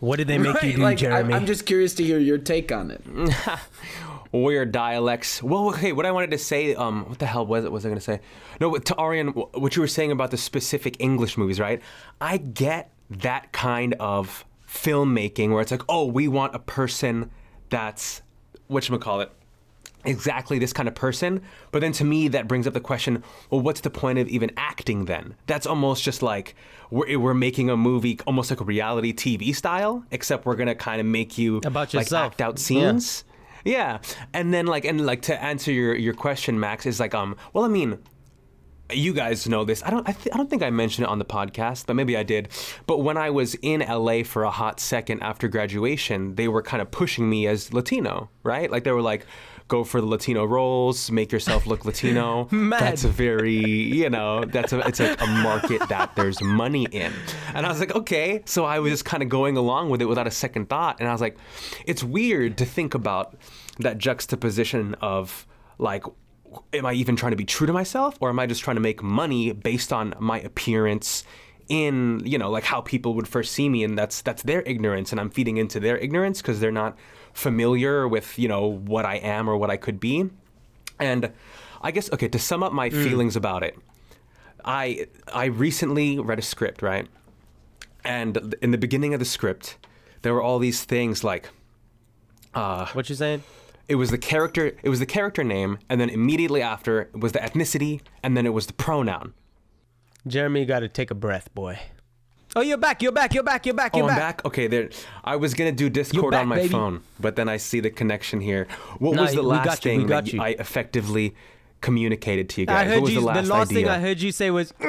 what did they make you do like, jeremy I'm, I'm just curious to hear your take on it. weird dialects. Well, okay, what I wanted to say, um, what the hell was it? Was I going to say? No, to Arian, what you were saying about the specific English movies, right? I get that kind of filmmaking where it's like, oh, we want a person that's what call it exactly this kind of person. But then to me, that brings up the question: Well, what's the point of even acting then? That's almost just like we're, we're making a movie, almost like a reality TV style, except we're gonna kind of make you About like yourself. act out Yeah. scenes. Yeah. and then like and like to answer your your question, Max is like um. Well, I mean, you guys know this. I don't. I, th- I don't think I mentioned it on the podcast, but maybe I did. But when I was in LA for a hot second after graduation, they were kind of pushing me as Latino, right? Like they were like, "Go for the Latino roles, make yourself look Latino." That's a very, you know, that's a it's like a market that there's money in. And I was like, okay. So I was just kind of going along with it without a second thought. And I was like, it's weird to think about that juxtaposition of like am I even trying to be true to myself or am I just trying to make money based on my appearance in, you know, like how people would first see me and that's that's their ignorance and I'm feeding into their ignorance because they're not familiar with, you know, what I am or what I could be. And I guess okay, to sum up my mm. feelings about it. I I recently read a script, right? And in the beginning of the script, there were all these things like uh, what you saying it was the character it was the character name and then immediately after it was the ethnicity and then it was the pronoun jeremy you got to take a breath boy oh you're back you're back you're back you're back oh you're i'm back. back okay there i was gonna do discord back, on my baby. phone but then i see the connection here what No, was the last you, thing that you. i effectively communicated to you I guys heard what was you. the last, the last idea thing I heard you say was. Did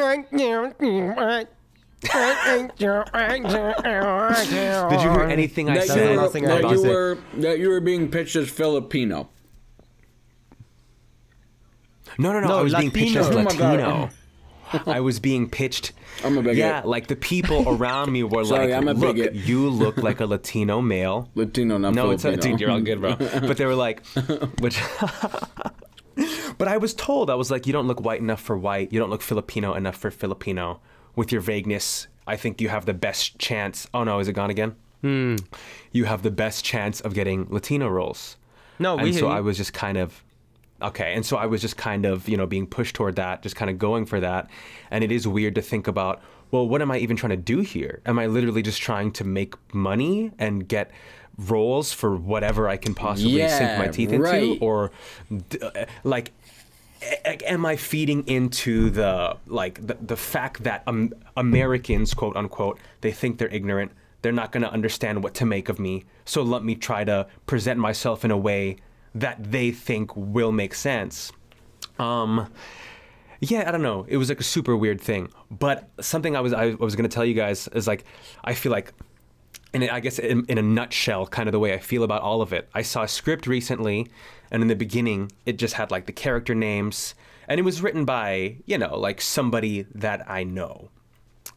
did you hear anything i That said you, were, Nothing I that you were that you were being pitched as Filipino. no no no, No, i was being pitched as Latino. Oh latino I was being pitched. I'm a bigot. Yeah, like the people around me were Sorry, like, I'm a "Look, bigot." you look like a Latino male." Latino, not No, it's Filipino. a, dude, you're all good, bro. But they were like, which. but I was told I was like, you don't look white enough for white. You don't look Filipino enough for Filipino. With your vagueness, I think you have the best chance. Oh no, is it gone again? Hmm. You have the best chance of getting Latino roles. No, we and hear so. I was just kind of okay, and so I was just kind of you know being pushed toward that, just kind of going for that, and it is weird to think about. Well, what am I even trying to do here? Am I literally just trying to make money and get roles for whatever I can possibly sink my teeth right. into, or uh, like? Am I feeding into the like the, the fact that um, Americans, quote unquote, they think they're ignorant, they're not going to understand what to make of me. So let me try to present myself in a way that they think will make sense. Um, yeah, I don't know. It was like a super weird thing. But something I was I was to tell you guys is like I feel like and I guess in, in a nutshell, kind of the way I feel about all of it. I saw a script recently, and in the beginning, it just had like the character names, and it was written by you know like somebody that I know,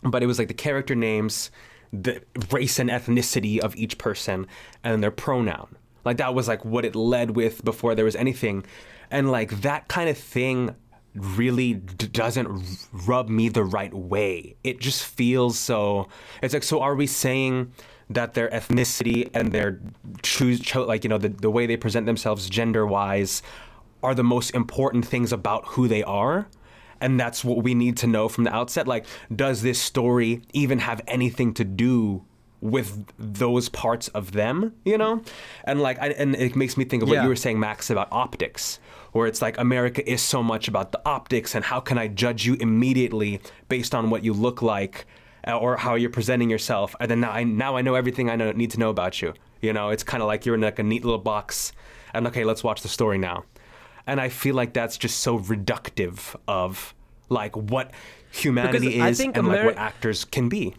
but it was like the character names, the race and ethnicity of each person, and their pronoun. Like that was like what it led with before there was anything, and like that kind of thing really d- doesn't rub me the right way. It just feels so. It's like so. Are we saying? that their ethnicity and their choose cho- like you know the, the way they present themselves gender wise are the most important things about who they are and that's what we need to know from the outset like does this story even have anything to do with those parts of them you know? And like I, and it makes me think of what Yeah. you were saying max about optics where it's like america is so much about the optics and how can i judge you immediately based on what you look like uh, or how you're presenting yourself and then now i now i know everything i know, need to know about you you know? It's kind of like you're in like a neat little box and okay let's watch the story now. And i feel like that's just so reductive of like what humanity Because is and like what actors can be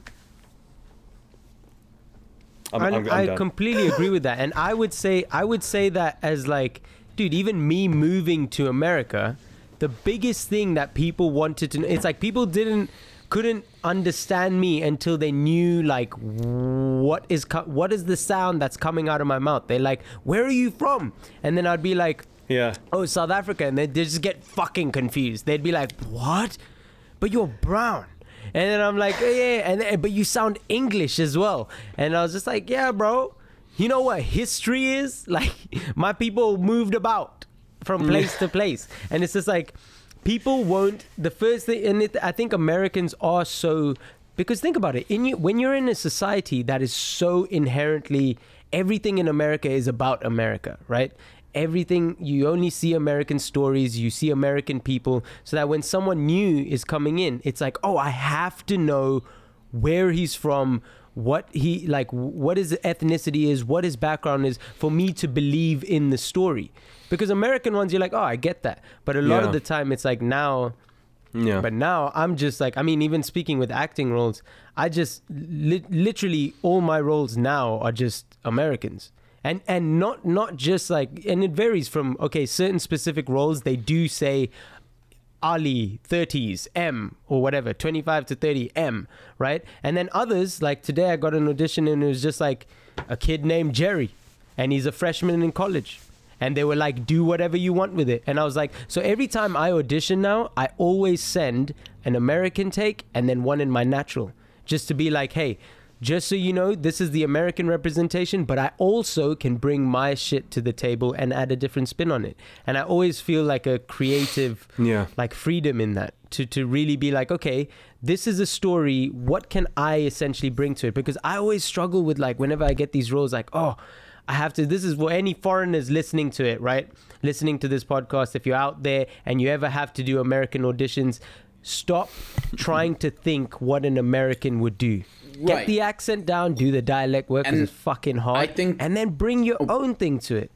I'm, I, I'm- I'm I done. completely agree with that, and I would say I would say that as like, dude, even me moving to America, the biggest thing that people wanted to know, it's like people didn't couldn't understand me until they knew like what is co- what is the sound that's coming out of my mouth. They're like, "Where are you from?" And then I'd be like, yeah oh, South Africa, and they just get fucking confused. They'd be like, what? But you're brown. And then I'm like, yeah, yeah, and then- but you sound English as well. And I was just like, yeah, bro. You know what history is? Like, my people moved about from mm. place to place, and it's just like people won't. The first thing, and it, I think Americans are so because think about it. In you, when you're in a society that is so inherently everything in America is about America, right? Everything you only see american stories you see american people so that when someone new is coming in it's like oh i have to know where he's from what he like what his ethnicity is what his background is for me to believe in the story because american ones you're like oh i get that but a lot Yeah. of the time it's like now yeah but now I'm just like, I mean, even speaking with acting roles, I just li- literally all my roles now are just Americans. And and not not just like, and it varies from okay, certain specific roles they do say Ali 30s M or whatever 25 to 30 M right? And then others like today I got an audition and it was just like a kid named Jerry and he's a freshman in college. And they were like do whatever you want with it. And I was like so every time I audition now I always send an American take and then one in my natural just to be like hey just so you know, this is the American representation, but I also can bring my shit to the table and add a different spin on it. And I always feel like a creative, Yeah. like freedom in that to to really be like, okay, this is a story. What can I essentially bring to it? Because I always struggle with like whenever I get these roles, like, oh, I have to. This is for any foreigners listening to it, right? Listening to this podcast. If you're out there and you ever have to do American auditions, stop trying to think what an American would do. Get Right. the accent down, do the dialect work because it's fucking hard. I think- and then bring your own thing to it.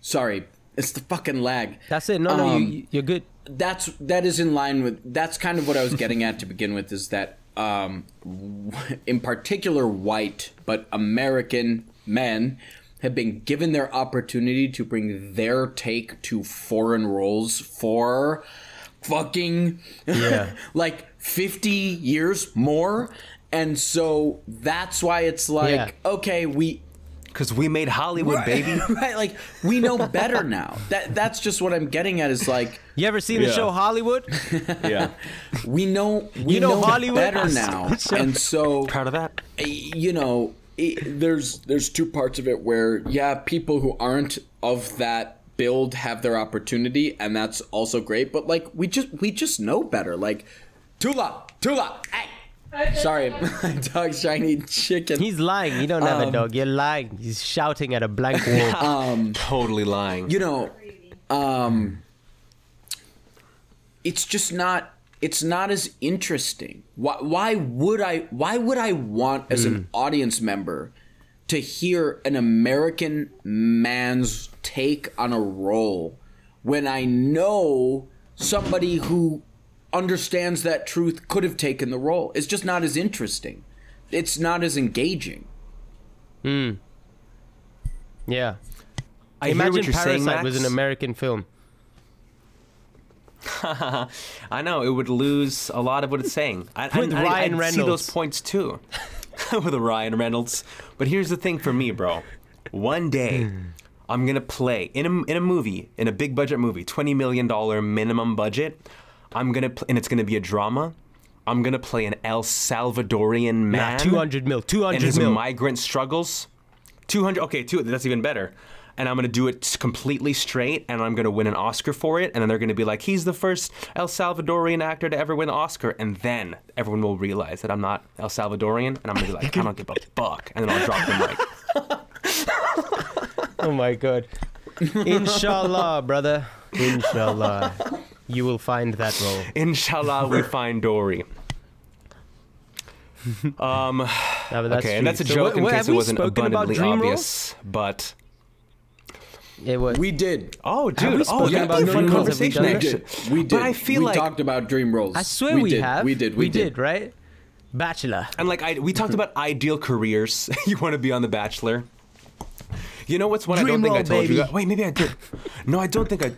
Sorry, it's the fucking lag. That's it. No, no, Um, you, you're good. that's that is in line with that's kind of what I was getting at to begin with is that um, in particular white but American men have been given their opportunity to bring their take to foreign roles for fucking Yeah. like 50 years more and so that's why it's like Yeah. okay we because we made hollywood baby. Right like we know better now. That that's just what i'm getting at is like You ever seen the show Hollywood? yeah. We know we You know know, Hollywood? better now. and so proud of that. eh, you know it, there's there's two parts of it where yeah people who aren't of that build have their opportunity and that's also great but like we just we just know better. Like tula tula hey sorry my dog's trying to eat chicken He's lying. You don't have a Um, dog. You're lying. He's shouting at a blank wall. Um, totally lying you know um it's just not it's not as interesting why, why would i why would i want as an audience member to hear an american man's take on a role when i know somebody who understands that truth could have taken the role it's just not as interesting it's not as engaging Hmm. yeah. I Imagine what you're saying, Parasite was an American film. I know it would lose a lot of what it's saying. I, With I, I- Ryan I'd see those points too, with Ryan Reynolds. But here's the thing for me, bro. One day, I'm gonna play in a in a movie, in a big budget movie, twenty million dollar minimum budget. I'm gonna pl- and it's gonna be a drama. I'm gonna play an El Salvadorian man. Nah, 200 mil. and 200 his mil. migrant struggles. 200 okay two that's even better and i'm going to do it completely straight and i'm going to win an oscar for it and then they're going to be like he's the first el salvadorian actor to ever win an oscar and then everyone will realize that i'm not el salvadorian and i'm going to be like i don't give a fuck and then i'll drop the mic Oh my god. Inshallah, brother. Inshallah. You will find that role. inshallah we find dory um Nah, but that's okay and that's a So joke what- in case it wasn't spoken about abundantly dream roles? obvious but It was. We did. oh dude we oh spoken yeah, about fun dream roles? Have we conversation done We did. We did. but i feel we like talked about dream roles. I swear we, did. have. We did. We, did. right? Bachelor. And like I, we talked about ideal careers. you want to be on The Bachelor. You know what's one I don't think I role, told you. baby. guys? Wait, maybe I did. No, I don't think I.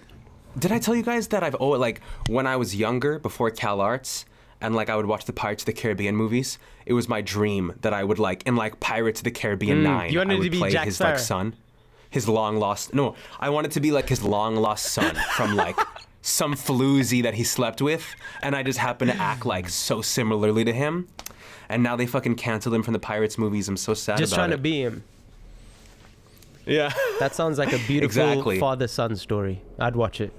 Did I tell you guys that I've oh like when I was younger before CalArts and like I would watch the Pirates of the Caribbean movies. It was my dream that I would like in like Pirates of the Caribbean Nine. Mm, you wanted I would to be play Jack his Sparrow. like son, his long lost. No, I wanted to be like his long lost son from like. Some floozy that he slept with, and I just happened to act like so similarly to him. And now they fucking canceled him from the Pirates movies. I'm so sad Just trying it. to be him. Yeah. That sounds like a beautiful Exactly. father-son story. I'd watch it.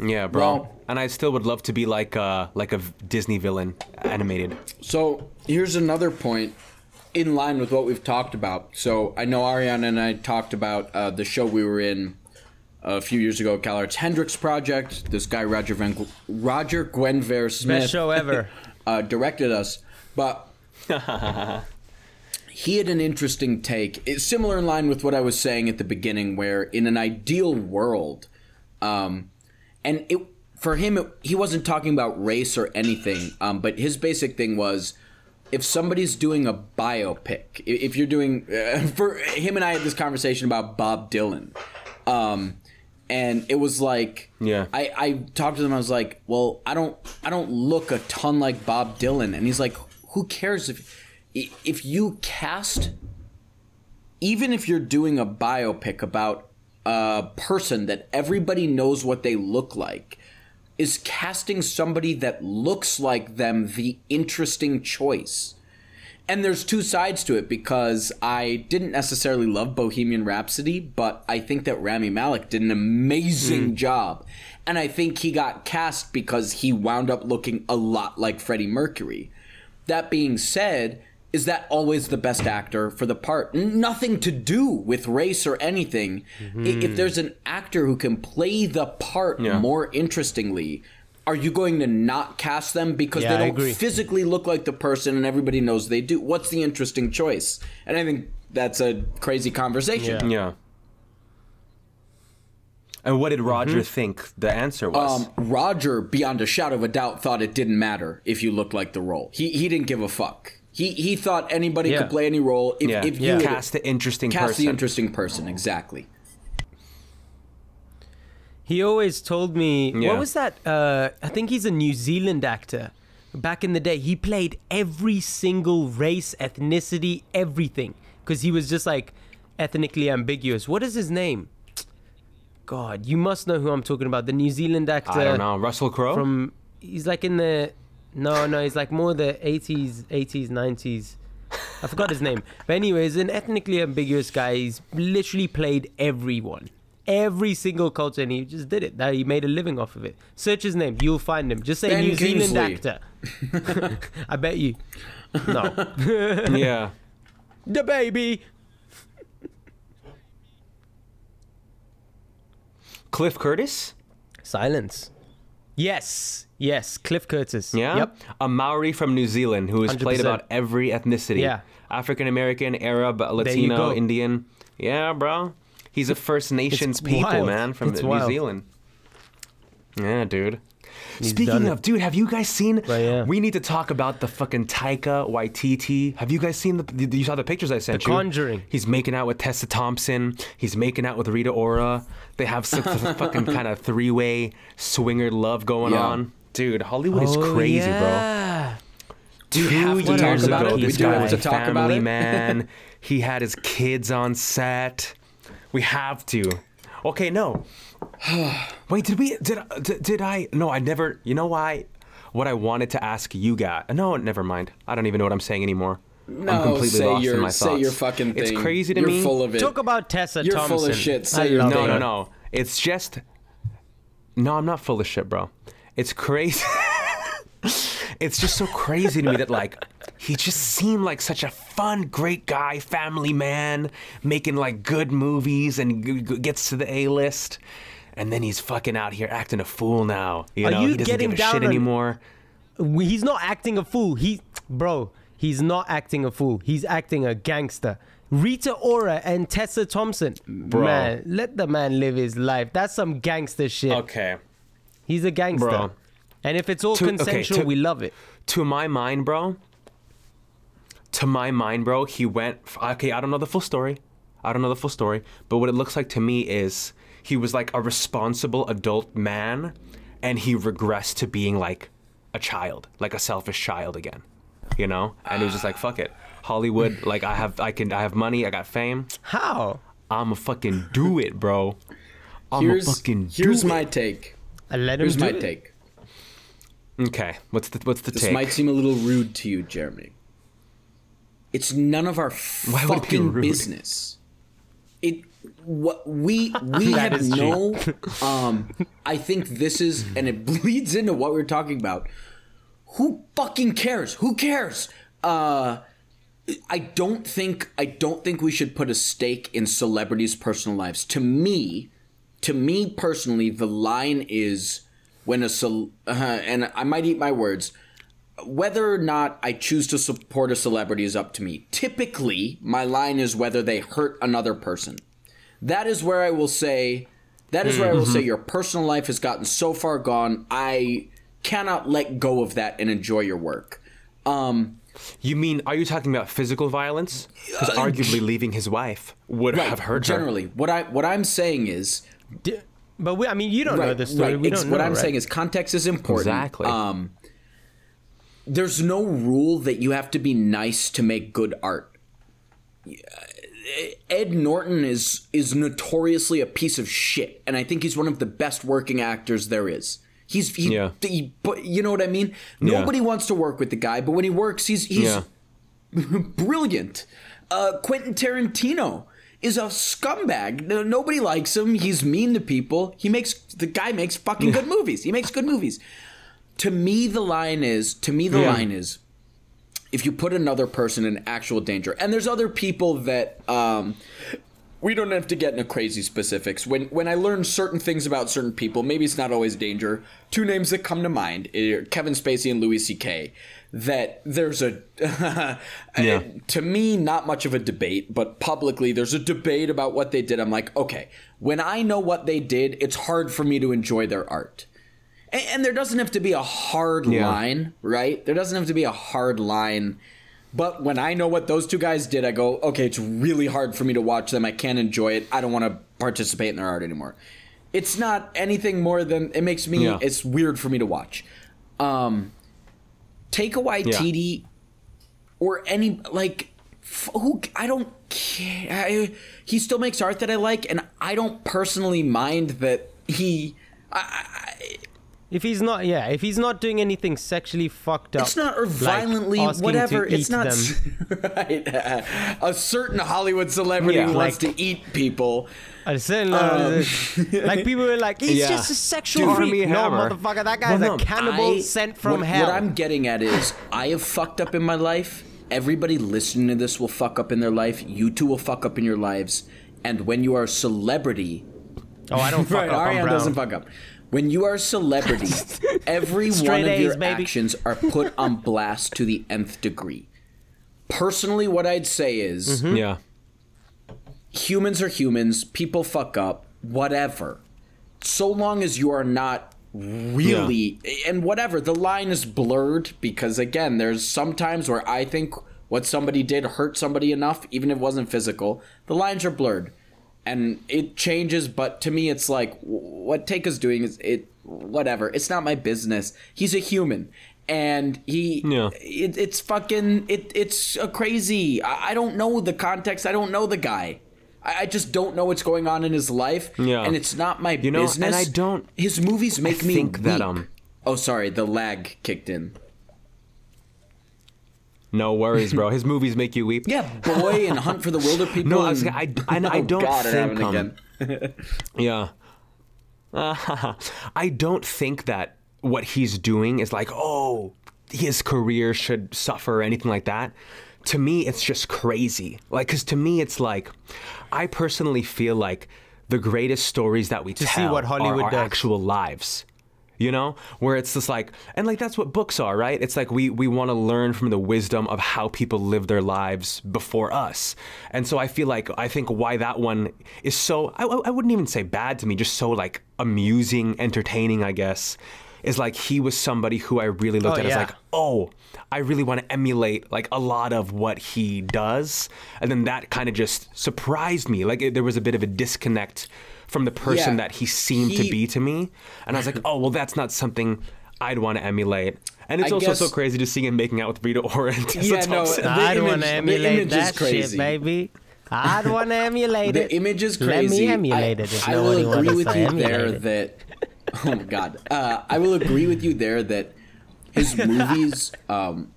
Yeah, bro. Well- and I still would love to be like a like a v- Disney villain animated. So here's another point in line with what we've talked about. So I know Ariana and I talked about uh, the show we were in a few years ago, CalArts Hendrix Project. This guy Roger Van Roger Guenveur Smith Best show ever. uh, directed us, but he had an interesting take. It's similar in line with what I was saying at the beginning, where in an ideal world, um, and it for him, it, he wasn't talking about race or anything, um, but his basic thing was. If somebody's doing a biopic, if you're doing, uh, for him and I had this conversation about Bob Dylan, um, and it was like, Yeah. I, I talked to them. I was like, well, I don't, I don't look a ton like Bob Dylan, and he's like, who cares if, if you cast, even if you're doing a biopic about a person that everybody knows what they look like, is casting somebody that looks like them the interesting choice? And there's two sides to it because I didn't necessarily love Bohemian Rhapsody, but I think that Rami Malek did an amazing hmm. job. And I think he got cast because he wound up looking a lot like Freddie Mercury. That being said, is that always the best actor for the part? Nothing to do with race or anything. I- If there's an actor who can play the part Yeah. more interestingly, are you going to not cast them because Yeah, they don't physically look like the person and everybody knows they do? What's the interesting choice? And I think that's a crazy conversation. Yeah. Yeah. And what did Roger think the answer was? Um, Roger, beyond a shadow of a doubt, thought it didn't matter if you looked like the role. He he didn't give a fuck. He he thought anybody Yeah. could play any role if, yeah. if you Yeah. Cast the interesting cast person. the interesting person. Exactly. He always told me Yeah. what was that? Uh, I think he's a New Zealand actor. Back in the day, he played every single race, ethnicity, everything, because he was just like ethnically ambiguous. What is his name? God, you must know who I'm talking about. The New Zealand actor I don't know. Russell Crowe? from he's like in the no no he's like more the 80s 80s 90s i forgot his name. But anyways an ethnically ambiguous guy. He's literally played everyone. Every single culture and he just did it. That he made a living off of it. Search his name. You'll find him. Just say Ben new zealand actor. I bet you. No. Yeah. the baby. Cliff Curtis? silence yes yes cliff curtis Yeah. yep A Maori from New Zealand who has played 100%. about every ethnicity. Yeah. African American, Arab, Latino. Indian. Yeah, bro. He's a First Nations people, wild. man, from It's New wild. Zealand. Yeah, dude. Speaking of, dude, have you guys seen? But yeah. We need to talk about the fucking Taika Waititi. Have you guys seen the? You saw the pictures I sent The you. Conjuring. He's making out with Tessa Thompson. He's making out with Rita Ora. They have some fucking kind of three-way swinger love going Yeah. on. Dude, Hollywood is Oh, crazy, bro. yeah. Do Two we have to years talk about ago? This guy was a family man. he had his kids on set. We have to. Okay, no. Wait, did we? Did did, did I? No, I never. You know why? What I wanted to ask you guys. No, never mind. I don't even know what I'm saying anymore. No, I'm completely say lost your in my say your fucking thing. It's crazy to You're me. full of it. Talk about Tessa Thompson You're Thompson. full of shit. Say your love no, thing. no, no. It's just. No, I'm not full of shit, bro. It's crazy. it's just so crazy to me that like he just seemed like such a fun, great guy, family man, making like good movies and g- g- gets to the A list, and then he's fucking out here acting a fool now. You Are know, you he doesn't give a shit on- anymore. He's not acting a fool. He, bro, he's not acting a fool. He's acting a gangster. Rita Ora and Tessa Thompson, Bro. man, let the man live his life. That's some gangster shit. Okay. He's a gangster. Bro. And if it's all To- okay, consensual, to- we love it. to my mind, bro. To my mind, bro, he went. Okay, I don't know the full story. I don't know the full story, but what it looks like to me is he was like a responsible adult man, and he regressed to being like a child, like a selfish child again. You know, and he was just like, "Fuck it, Hollywood. Like I have, I can, I have money, I got fame. How? I'ma fucking do it, bro. I'ma Here's fucking do it. here's it." my take. I let him Here's do my it. take. Okay, what's the what's the This take? This might seem a little rude to you, Jeremy. It's none of our Why would it be fucking business. It what we we have no um I think this is and it bleeds into what we are talking about. Who fucking cares? Who cares? Uh I don't think I don't think we should put a stake in celebrities' personal lives. To me, to me personally, the line is when a cel- uh, and I might eat my words. Whether or not I choose to support a celebrity is up to me. Typically, my line is whether they hurt another person. That is where I will say. That is where I will say your personal life has gotten so far gone. I cannot let go of that and enjoy your work. Um, You mean, are you talking about physical violence? Because arguably leaving his wife would have hurt her. generally, what I what I'm saying is D- But we, I mean, you don't know the story. right. We Ex- don't know, what I'm right? saying is context is important. Exactly. Um, there's no rule that you have to be nice to make good art. Ed Norton is is notoriously a piece of shit, and I think he's one of the best working actors there is. He's he, Yeah. he- but you know what I mean. Yeah. Nobody wants to work with the guy, but when he works, he's he's Yeah. brilliant. Uh, Quentin Tarantino is a scumbag. No, nobody likes him. He's mean to people. He makes the guy makes fucking good movies. He makes good movies. To me, the line is to me the Yeah. line is if you put another person in actual danger, and there's other people that um, we don't have to get into crazy specifics. When when I learn certain things about certain people, maybe it's not always danger. Two names that come to mind: are Kevin Spacey and Louis C.K. That there's a Yeah. to me not much of a debate, but publicly there's a debate about what they did. I'm like, okay, when I know what they did, it's hard for me to enjoy their art. And, and there doesn't have to be a hard Yeah. line, right? There doesn't have to be a hard line. But when I know what those two guys did, I go, okay, it's really hard for me to watch them. I can't enjoy it. I don't want to participate in their art anymore. It's not anything more than it makes me. Yeah. It's weird for me to watch. Um, Taika Waititi or any like f- who I don't care. I, he still makes art that I like, and I don't personally mind that he. If he's not, yeah, if he's not doing anything sexually fucked up, It's not or violently asking whatever. It's not them. right. Uh, a certain Hollywood celebrity Yeah. who wants Like- to eat people. I said, uh, like people were like, he's Yeah. just a sexual Dude, freak. No, Hammer. motherfucker, that guy's Well, a cannibal I- sent from what, hell. What I'm getting at is, I have fucked up in my life. Everybody listening to this will fuck up in their life. You two will fuck up in your lives. And when you are a celebrity, oh, I don't fuck right, up. Ariane doesn't fuck up. When you are a celebrity, every one of A's, your baby. actions are put on blast to the nth degree. Personally, what I'd say is Mm-hmm. Yeah. humans are humans, people fuck up, whatever. So long as you are not really and whatever the line is blurred because again there's sometimes where i think what somebody did hurt somebody enough even if it wasn't physical the lines are blurred and it changes but to me it's like what Taika's doing is it whatever. It's not my business. He's a human. And he Yeah. it, it's fucking it it's a crazy I, I don't know the context. I don't know the guy. I, I just don't know what's going on in his life. Yeah. and it's not my You know, and business. I don't- his movies make me think that, um, oh sorry. The lag kicked in No worries, bro. His movies make you weep. yeah boy and hunt for the Wilderpeople No, I was I- I- I Oh, don't God, think, happened um, again. Yeah. I don't think that what he's doing is like, oh, his career should suffer or anything like that. To me, it's just crazy. Like, because to me, it's like, I personally feel like the greatest stories that we see tell what Hollywood are our does. actual lives. You know, where it's just like, and like that's what books are, right? It's like we we want to learn from the wisdom of how people live their lives before us, and so I feel like I think why that one is so I, I wouldn't even say bad to me, just so like amusing, entertaining, I guess, is like he was somebody who I really looked Oh, at as like, oh, I really want to emulate like a lot of what he does, and then that kind of just surprised me. Like it, there was a bit of a disconnect from the person Yeah. that he seemed to be to me, and I was like, oh well, that's not something I'd want to emulate. And it's I also so crazy to see him making out with Rita Ora. and Tessa Yeah, no, Thompson. The I'd image- want to emulate image is that shit, crazy. baby. I'd want to emulate The it. The image is crazy. Let crazy. me emulate I, it if I nobody will agree wants with to you emulate there it. that. Oh my god. Uh, I will agree with you there that his movies, um,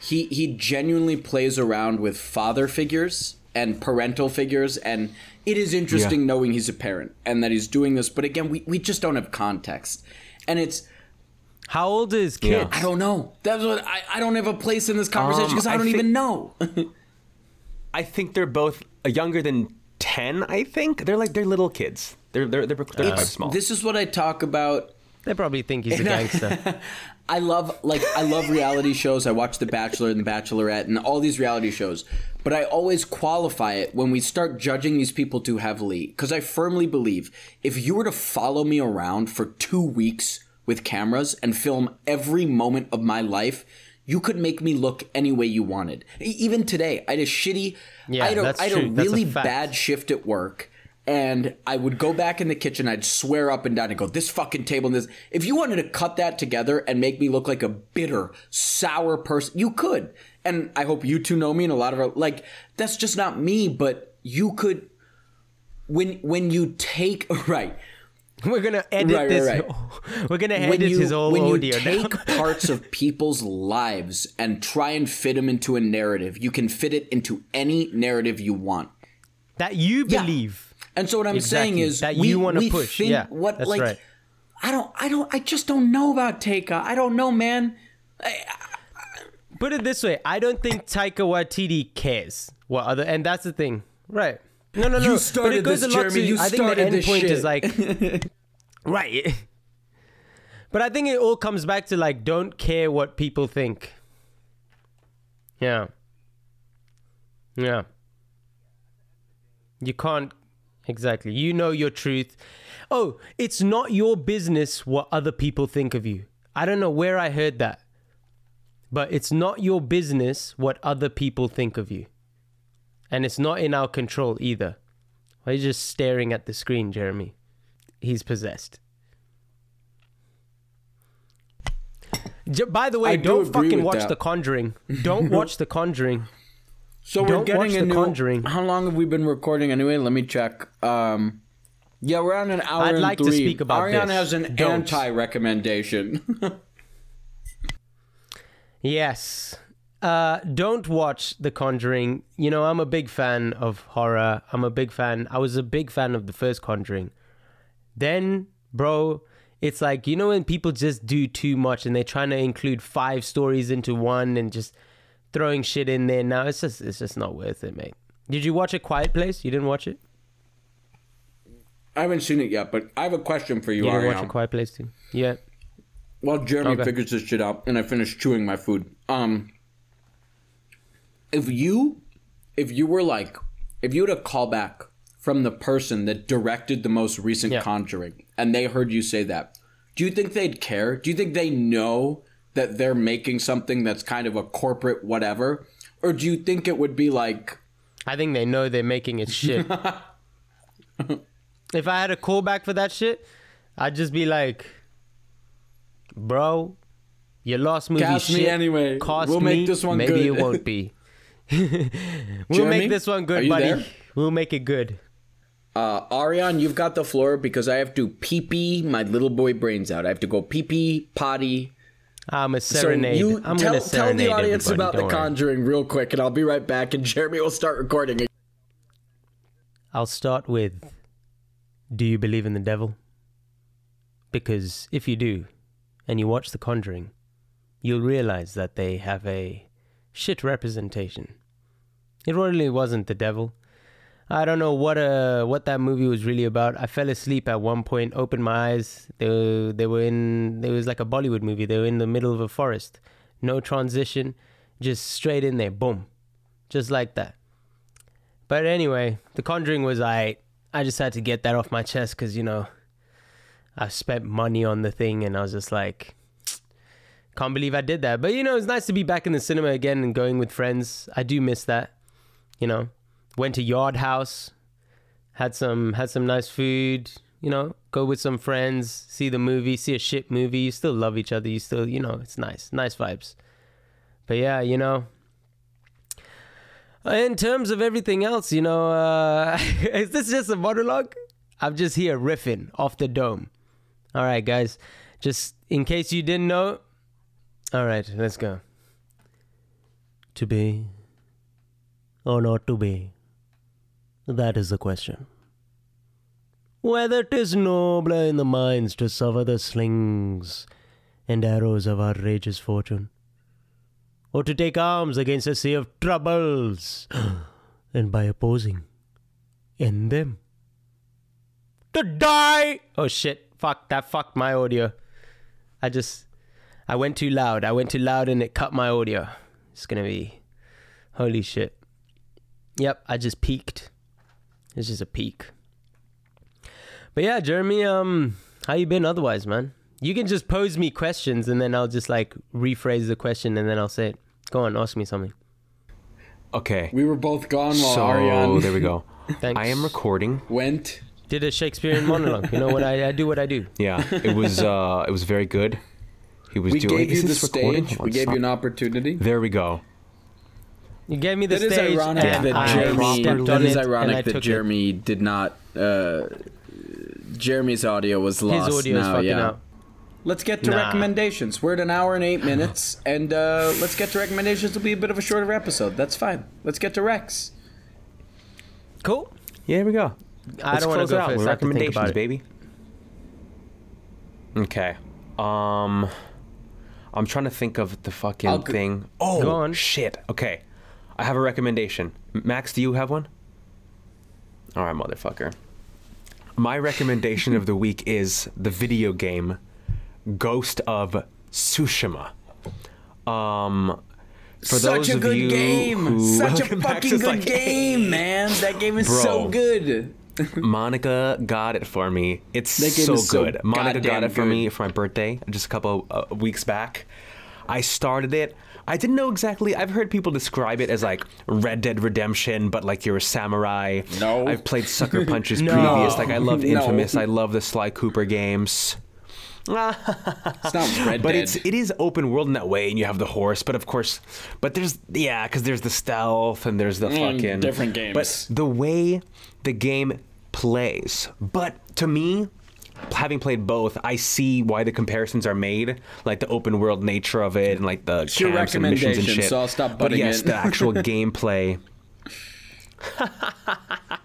he he genuinely plays around with father figures and parental figures, and it is interesting Yeah. knowing he's a parent and that he's doing this. But again, we we just don't have context, and it's. How old is kid? Yeah. I don't know. That's what I, I don't have a place in this conversation Um, because I I don't think- even know. I think they're both younger than ten. I think they're like they're little kids. They're they're they're, they're quite small. This is what I talk about They probably think he's a gangster. I love like I love reality shows. I watch The Bachelor and The Bachelorette and all these reality shows. But I always qualify it when we start judging these people too heavily because I firmly believe if you were to follow me around for 2 weeks with cameras and film every moment of my life, you could make me look any way you wanted. Even today, I had a shitty Yeah, I had a, that's I had a true. That's a really bad shift at work and I would go back in the kitchen. I'd swear up and down and go, "This fucking table and this." If you wanted to cut that together and make me look like a bitter, sour person, you could. And I hope you two know me and a lot of our like. That's just not me. But you could. When when you take right We're gonna edit Right, right, this. right. We're gonna when edit you his whole when you audio now. take parts of people's lives and try and fit them into a narrative, you can fit it into any narrative you want. that you Yeah. believe. And so what I'm saying is That you wanna push. Think Yeah, what that's like right. I don't I don't I just don't know about Taika. I don't know, man. Put it this way: I don't think Taika Waititi cares what other, and that's the thing, right? No, no, no. You but it goes this, a lot Jeremy. to. You I think the started end point shit. is like, right. But I think it all comes back to like, don't care what people think. Yeah. Yeah. You can't exactly. You know your truth. Oh, it's not your business what other people think of you. I don't know where I heard that. But it's not your business what other people think of you. And it's not in our control either. Why are you just staring at the screen, Jeremy? He's possessed. J- By the way, I do don't agree fucking with watch that. The Conjuring. Don't watch The Conjuring. So we're Don't getting watch a The new. Conjuring. How long have we been recording anyway? Let me check. Um, yeah, we're on an hour. I'd and like to three. speak about Ariana this. has an Don't. anti-recommendation. Yes. Uh, don't watch The Conjuring. You know, I'm a big fan of horror. I'm a big fan. I was a big fan of the first Conjuring. Then, bro, it's like, you know, when people just do too much and they're trying to include five stories into one and just throwing shit in there. Now, it's just, it's just not worth it, mate. Did you watch A Quiet Place? You didn't watch it? I haven't seen it yet, but I have a question for you, You didn't watch A Quiet Place too? Yeah. While Jeremy Okay. figures this shit out and I finish chewing my food. Um if you if you were like if you had a callback from the person that directed the most recent Yeah. conjuring and they heard you say that, Do you think they'd care? Do you think they know that they're making something that's kind of a corporate whatever? Or do you think it would be like, I think they know they're making it shit. if I had a callback for that shit, I'd just be like, bro, your last movie Cast me shit anyway. Cost We'll make me, this one maybe good." it won't be. we'll make this one good, buddy. there? We'll make it good. uh, Ariane, you've got the floor because I have to pee pee my little boy brains out. I have to go pee pee, potty. I'm a serenade. So serenade. you I'm tell, gonna tell the audience about The. Conjuring real quick, and I'll be right back, and Jeremy will start recording. I'll start with Do you believe in the devil? Because if you do, and you watch The Conjuring, you'll realize that they have a shit representation. It really wasn't the devil. I don't know what uh what that movie was really about. I fell asleep at one point, opened my eyes. They were, they were in there was like a Bollywood movie. They were in the middle of a forest. No transition, just straight in there, boom. Just like that. But anyway, The Conjuring was I. I just had to get that off my chest because you know, I spent money on the thing, and I was just like, can't believe I did that. But you know, it's nice to be back in the cinema again and going with friends. I do miss that. You know, went to Yard House, had some had some nice food. You know, go with some friends, see the movie, see a shit movie. You still love each other. You still, you know, it's nice, nice vibes. But yeah, you know, in terms of everything else, you know, uh, is this just a monologue? I'm just here riffing off the dome. All right, guys, just in case you didn't know. All right, let's go. To be or not to be? That is the question. Whether 'tis nobler in the minds to suffer the slings and arrows of outrageous fortune, or to take arms against a sea of troubles, and by opposing, end them. To die! Oh shit, fuck, that fucked my audio. I just, I went too loud. I went too loud and it cut my audio. It's gonna be, holy shit. Yep, I just peaked. It's just a peak. But yeah, Jeremy, um, how you been otherwise, man? You can just pose me questions and then I'll just like rephrase the question and then I'll say it. Go on, ask me something. Okay. We were both gone while So Ariane there we go. Thanks. I am recording. went. Did a Shakespearean monologue. You know what I, I do? What I do. Yeah, it was uh, it was very good. He was We doing. gave you the this stage. We gave stop. you an opportunity. There we go. You gave me the It is stage. ironic and that I Jeremy. stepped That on is it and I ironic that took it. Jeremy did not. Uh, Jeremy's audio was lost. His lost. audio is now, fucking yeah. out. Let's get to Nah. recommendations. We're at an hour and eight minutes, and uh, let's get to recommendations. It'll be a bit of a shorter episode. That's fine. Let's get to Rex. Cool. Yeah, here we go. I Let's don't want to close go out first. with I have to think recommendations, baby. Okay. Um, I'm trying to think of the fucking go- thing. Oh Go on. shit. Okay, I have a recommendation. Max, do you have one? All right, motherfucker. My recommendation of the week is the video game Ghost of Tsushima. Um, for Such those a of good you game. who Such a Max fucking good like, game, man. That game is so Bro. good. Monica got it for me. It's That game so is so good. Monica got goddamn it for me for my birthday just a couple uh, weeks back. I started it. I didn't know exactly. I've heard people describe it as like Red Dead Redemption, but like you're a samurai. No. I've played Sucker Punch's No. previous. Like I loved No. Infamous. I love the Sly Cooper games. It's not Red Dead. But Dead. it's it is open world in that way, and you have the horse. But of course, but there's yeah, because there's the stealth and there's the Mm, fucking different games. But the way the game plays, but to me, having played both, I see why the comparisons are made, like the open world nature of it and like the your camps and missions and shit. so I'll stop but yes, in. the actual gameplay.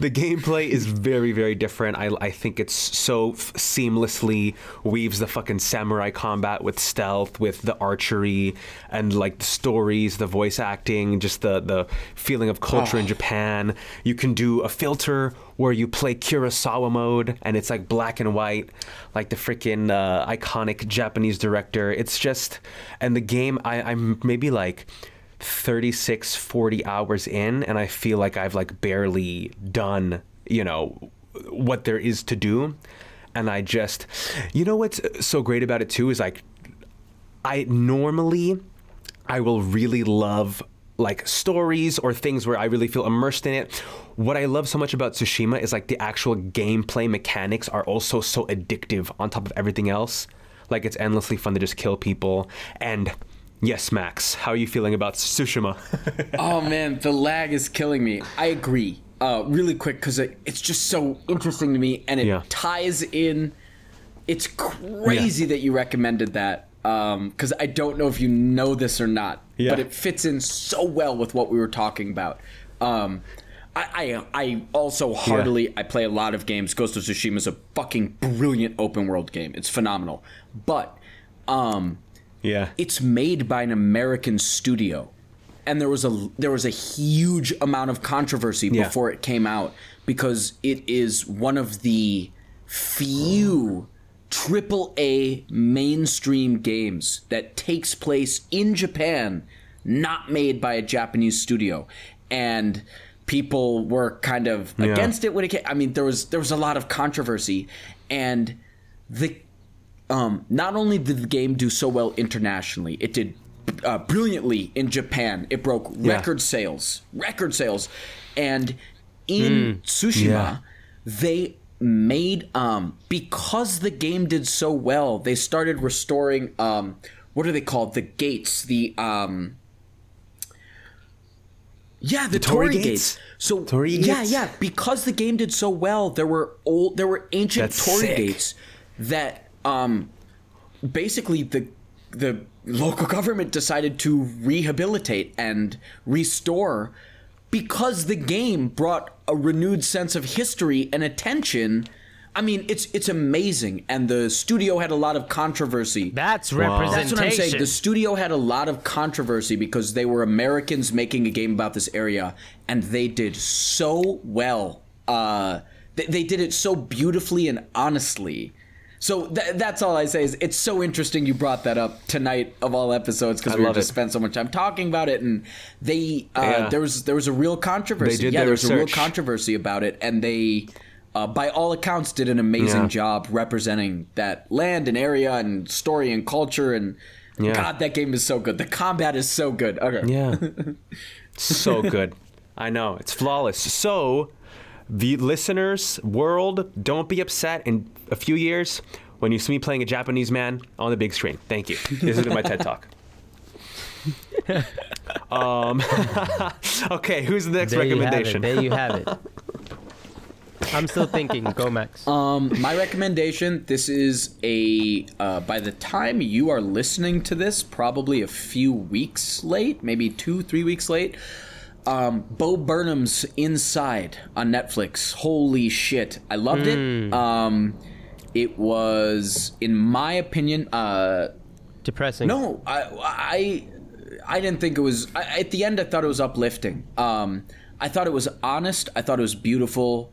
the gameplay is very very different. I, I think it's so f- seamlessly weaves the fucking samurai combat with stealth with the archery and like the stories the voice acting just the the feeling of culture in japan. You can do a filter where you play kurosawa mode and it's like black and white like the freaking uh, iconic japanese director. It's just and the game I, i'm maybe like 36 40 hours in and i feel like i've like barely done you know what there is to do and I just, you know what's so great about it too is like, I normally, I will really love like stories or things where I really feel immersed in it. What I love so much about Tsushima is like the actual gameplay mechanics are also so addictive on top of everything else. Like it's endlessly fun to just kill people. And yes, Max, how are you feeling about Tsushima? oh man, the lag is killing me. I agree. Uh, really quick because it, it's just so interesting to me, and it Yeah. ties in. It's crazy that you recommended that because I don't know if you know this or not, Yeah. but it fits in so well with what we were talking about. Um, I, I I also heartily I play a lot of games. Ghost of Tsushima is a fucking brilliant open world game. It's phenomenal, but um, yeah. it's made by an American studio, and there was a there was a huge amount of controversy Yeah. before it came out because it is one of the few triple A mainstream games that takes place in Japan, not made by a Japanese studio, and people were kind of Yeah. against it when it came. I mean, there was there was a lot of controversy, and the um, not only did the game do so well internationally, it did uh, brilliantly in Japan. It broke Yeah. record sales, record sales, and in Tsushima, Yeah. they made um, because the game did so well. They started restoring um, what are they called? The gates. The um, yeah, the, Torii gates? gates. So Torii yeah, gates? yeah, because the game did so well, there were old, there were ancient That's Torii sick. gates that um, basically the the local government decided to rehabilitate and restore because the game brought a renewed sense of history and attention. I mean, it's it's amazing, and the studio had a lot of controversy. That's representation. That's what I'm saying. The studio had a lot of controversy because they were Americans making a game about this area, and they did so well. Uh, they, they did it so beautifully and honestly. So th- that's all I say. Is it's so interesting you brought that up tonight of all episodes because we just it. spent so much time talking about it, and they uh, Yeah. there was there was a real controversy. They did yeah, there was a real controversy about it, and they. Uh, by all accounts, did an amazing Yeah. job representing that land and area and story and culture and Yeah. God, that game is so good. The combat is so good. Okay. Yeah. so good. I know. It's flawless. So, the listeners, world, don't be upset in a few years when you see me playing a Japanese man on the big screen. Thank you. This has been my TED Talk. um, okay, who's the next There you recommendation? There you have it. I'm still thinking. Go Max. Um, my recommendation. This is a. Uh, by the time you are listening to this, probably a few weeks late, maybe two, three weeks late. Um, Bo Burnham's Inside on Netflix. Holy shit, I loved it. Um, it was, in my opinion, uh, Depressing. No, I, I, I didn't think it was. I, at the end, I thought it was uplifting. Um, I thought it was honest. I thought it was beautiful.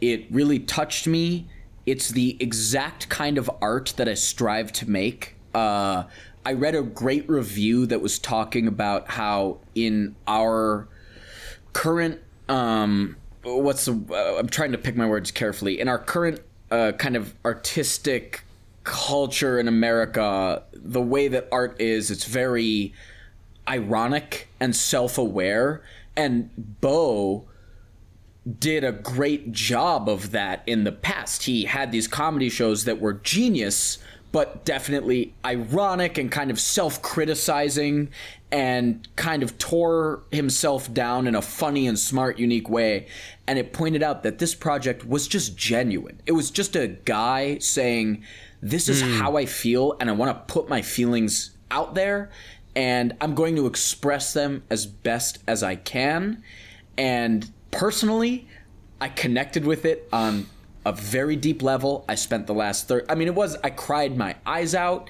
It really touched me. It's the exact kind of art that I strive to make. Uh, I read a great review that was talking about how in our current um what's the uh, I'm trying to pick my words carefully. In our current uh, kind of artistic culture in America the way that art is it's very ironic and self-aware. And Bo did a great job of that in the past. He had these comedy shows that were genius, but definitely ironic and kind of self criticizing and kind of tore himself down in a funny and smart, unique way. And it pointed out that this project was just genuine. It was just a guy saying, This is hmm. how I feel, and I want to put my feelings out there, and I'm going to express them as best as I can and personally i connected with it on a very deep level i spent the last third i mean it was i cried my eyes out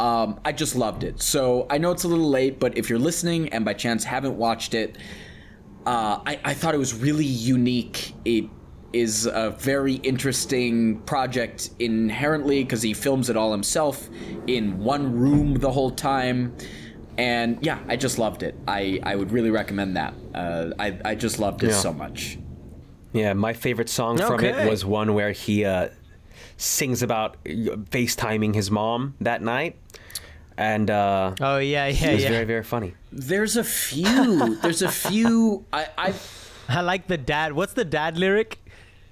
um, i just loved it. So i know it's a little late but if you're listening and by chance haven't watched it uh, I, I thought it was really unique. It is a very interesting project inherently because he films it all himself in one room the whole time. And yeah i just loved it. I, I would really recommend that. Uh, I, I just loved it Yeah. so much. Yeah, my favorite song from it was one where he uh, sings about uh, FaceTiming his mom that night, and uh, Oh yeah, yeah, it was yeah. very very funny. There's a few. There's a few. I I I like the dad. What's the dad lyric?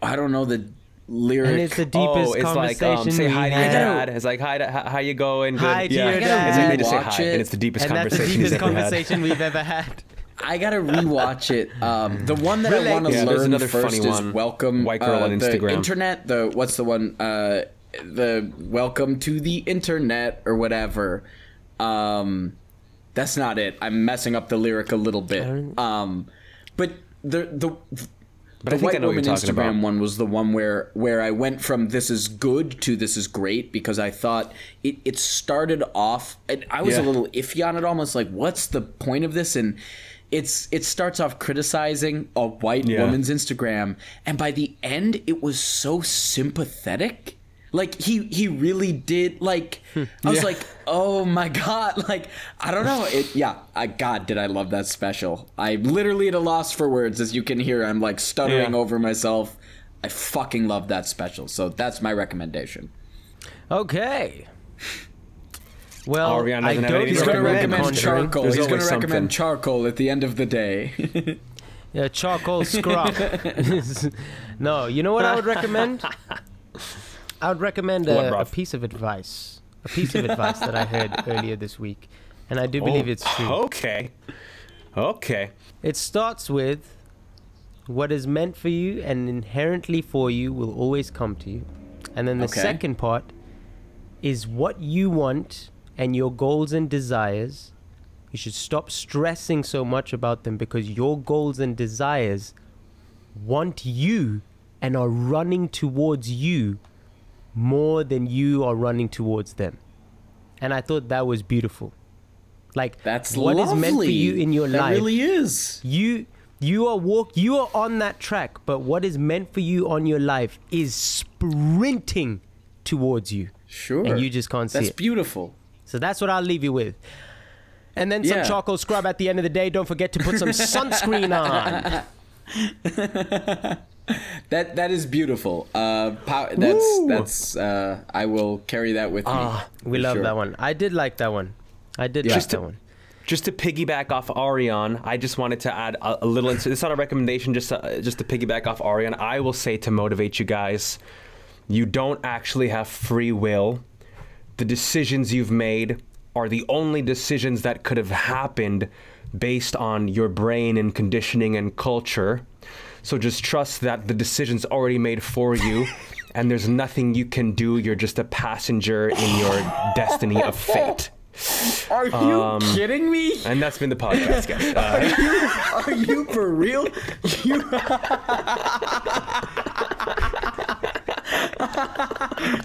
I don't know the lyric. And it's the deepest oh, it's like conversation um, say hi to your had. dad. It's like hi to how, how you going? Good. Hi to yeah. your It's dad. like they just say hi, it. and it's the deepest and that's the conversation he's deepest ever conversation we've ever had. I gotta rewatch it. Um, the one that I want to Yeah, learn another first funny is one. welcome White girl uh, on Instagram. The internet. The what's the one? Uh, the welcome to the internet or whatever. Um, that's not it. I'm messing up the lyric a little bit. Um, but the the. But the I think I white know what woman you're Instagram about. one was the one where where I went from this is good to this is great because I thought it, it started off and I was a little iffy on it almost like what's the point of this and it's it starts off criticizing a white Yeah. woman's Instagram and by the end it was so sympathetic like he he really did like hmm. I was Yeah. like oh my god like I don't know it yeah I god did I love that special I'm literally at a loss for words as you can hear I'm like stuttering Yeah. over myself I fucking love that special so that's my recommendation Okay. Well, Ariana I doesn't have don't he's gonna recommend. recommend charcoal There's he's gonna always recommend something. charcoal at the end of the day Yeah, charcoal scrub. no, you know what I would recommend? I would recommend a, a piece of advice. A piece of advice that I heard earlier this week, and I do believe Oh, it's true. Okay. Okay. It starts with what is meant for you and inherently for you will always come to you. And then the Okay. second part is what you want and your goals and desires. You should stop stressing so much about them because your goals and desires want you and are running towards you more than you are running towards them. And I thought that was beautiful. Like that's what is lovely meant for you in your that life? really is. You you are walk you are on that track but what is meant for you on your life is sprinting towards you. Sure. And you just can't see that's beautiful. So that's what i'll leave you with. And then some Yeah. charcoal scrub at the end of the day. Don't forget to put some sunscreen on That that is beautiful. Uh, pow- that's Woo! that's. Uh, I will carry that with me. we love sure. that one i did like that one i did Yeah. like Just that to- one Just to piggyback off Arion, I just wanted to add a, a little. It's not a recommendation, just uh, just to piggyback off Arion. I will say to motivate you guys, you don't actually have free will. The decisions you've made are the only decisions that could have happened based on your brain and conditioning and culture. So just trust that the decision's already made for you. And there's nothing you can do. You're just a passenger in your destiny of fate. Are you Um, kidding me? And that's been the podcast, guys. Uh, Are you for real?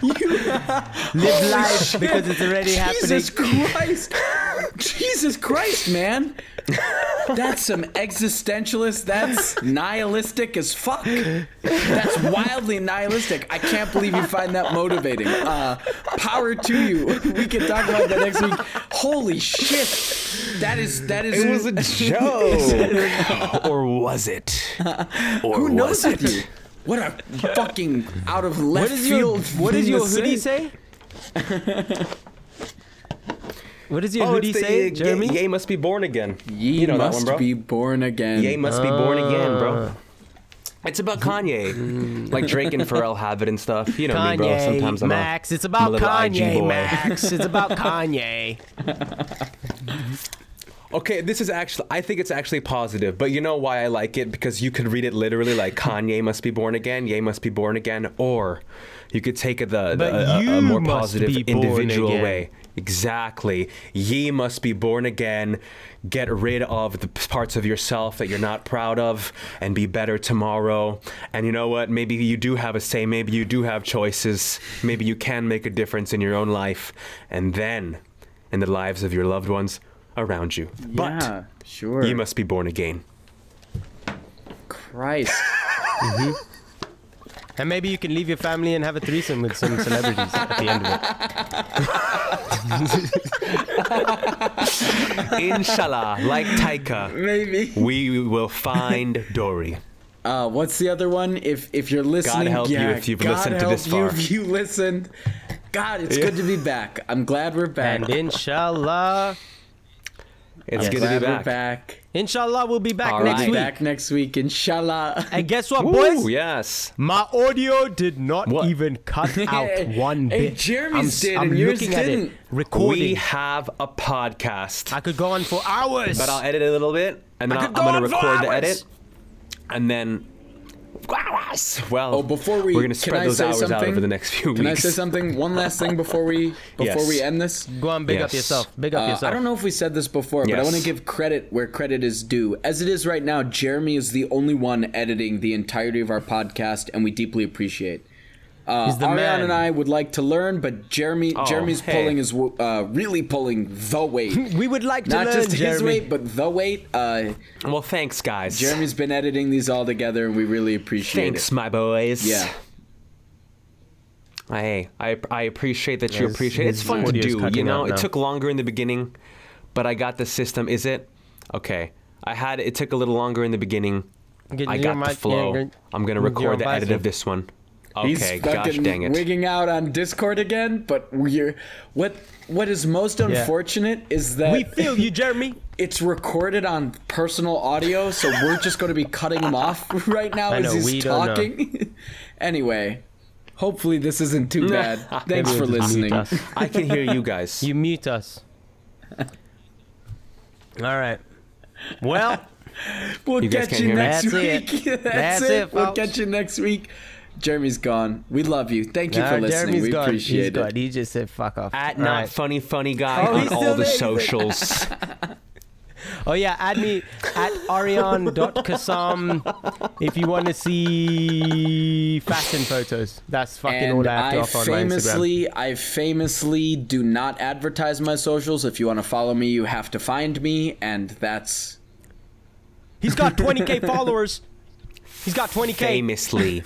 You live life because it's already happening Jesus Christ! Jesus Christ, man! That's some existentialist. That's nihilistic as fuck. That's wildly nihilistic. I can't believe you find that motivating. Uh, power to you. We can talk about that next week. Holy shit! That is that is. it was a joke. or was it? Or Who knows was with it? you? What a fucking out of what left is your field. what does thing your to hoodie say what does your Oh, hoodie the say Ye- jeremy Ye must be born again. Ye you know that must one, bro. be born again. Ye must be born again, bro. Ah. It's about Kanye. like Drake and Pharrell have it and stuff. You know me, bro. Sometimes I'm a- Max. it's I'm a about little IG Kanye, boy. Max. It's about Kanye. Okay, this is actually, I think it's actually positive, but you know why I like it? Because you could read it literally like Kanye must be born again, Ye must be born again, or you could take it the, the a- a, more positive individual again. way. Exactly. Ye must be born again. Get rid of the parts of yourself that you're not proud of and be better tomorrow. And you know what? Maybe you do have a say. Maybe you do have choices. Maybe you can make a difference in your own life and then in the lives of your loved ones around you. But yeah, sure. you must be born again. Christ. Mm-hmm. And maybe you can leave your family and have a threesome with some celebrities at the end of it. Inshallah, like Taika, Maybe. we will find Dory. Uh, what's the other one? If if you're listening, God help you yeah, if you've God listened to help this you far. If you listened, God, it's good to be back. I'm glad we're back. And inshallah, It's Yes. good to be back. back. inshallah, we'll be back All next right. week. Back next week, inshallah. And guess what, Woo, boys? yes. My audio did not What? even cut out one Hey, bit. Jeremy's I'm, s- did, I'm and yours looking at it, didn't. recording. We have a podcast. I could go on for hours. but I'll edit it a little bit, and then I could I'm go gonna record the edit, and then. Well, Oh, before we we're gonna can spread I those say hours out something? over the next few Can I say something? One last thing before we before Yes. we end this. go on, big up Yes. yourself. Big up Uh, yourself. I don't know if we said this before, but I want to give credit where credit is due. As it is right now, Jeremy is the only one editing the entirety of our podcast, and we deeply appreciate. Uh, He's the Ariane man. and I would like to learn, but Jeremy, Oh, Jeremy's hey. pulling is uh, really pulling the weight. We would like to Not learn, just his weight, but the weight. Uh, well, thanks, guys. Jeremy's been editing these all together, and we really appreciate thanks, it. Thanks, my boys. Yeah. Hey, I I appreciate that you His- appreciate. It's fun to do. You know, it took longer in the beginning, but I got the system. Is it okay? I had it took a little longer in the beginning. Get I got the mic- flow. yeah, I'm gonna record the edit of this one. He's Okay, gosh fucking dang it. wigging out on Discord again, but we're what what is most unfortunate is that We feel you, Jeremy. it's recorded on personal audio, so we're just going to be cutting him off right now I as know, he's we don't know. talking. anyway, hopefully this isn't too bad. Thanks for we'll just mute listening. I can hear you guys. You mute us. All right. Well, We'll guys you next week. That's, That's it. it, We'll catch you next week. Jeremy's gone. We love you. Thank you nah, for listening. Jeremy's we gone. He's appreciate it. gone. He just said fuck off. At All not right. funny funny guy Oh, on all the there, he's there. socials. Oh yeah, add me at arian.kasam if you want to see fashion photos. That's fucking and all I have to I offer on my Instagram. famously, I famously do not advertise my socials. If you want to follow me, you have to find me, and that's He's got 20k followers. He's got 20k. famously,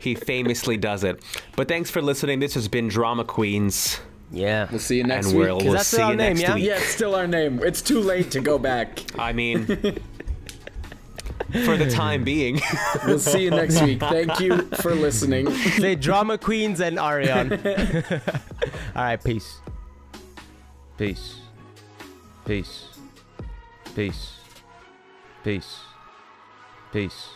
he famously does it. But thanks for listening. This has been Drama Queens, Yeah. we'll see you next and week. we'll, 'Cause we'll that's see our you name, next yeah? week. Yeah, it's still our name. It's too late to go back. I mean, for the time being. We'll see you next week. Thank you for listening. Say drama queens and Ariane. All right, peace. Peace. Peace. Peace. Peace. Peace.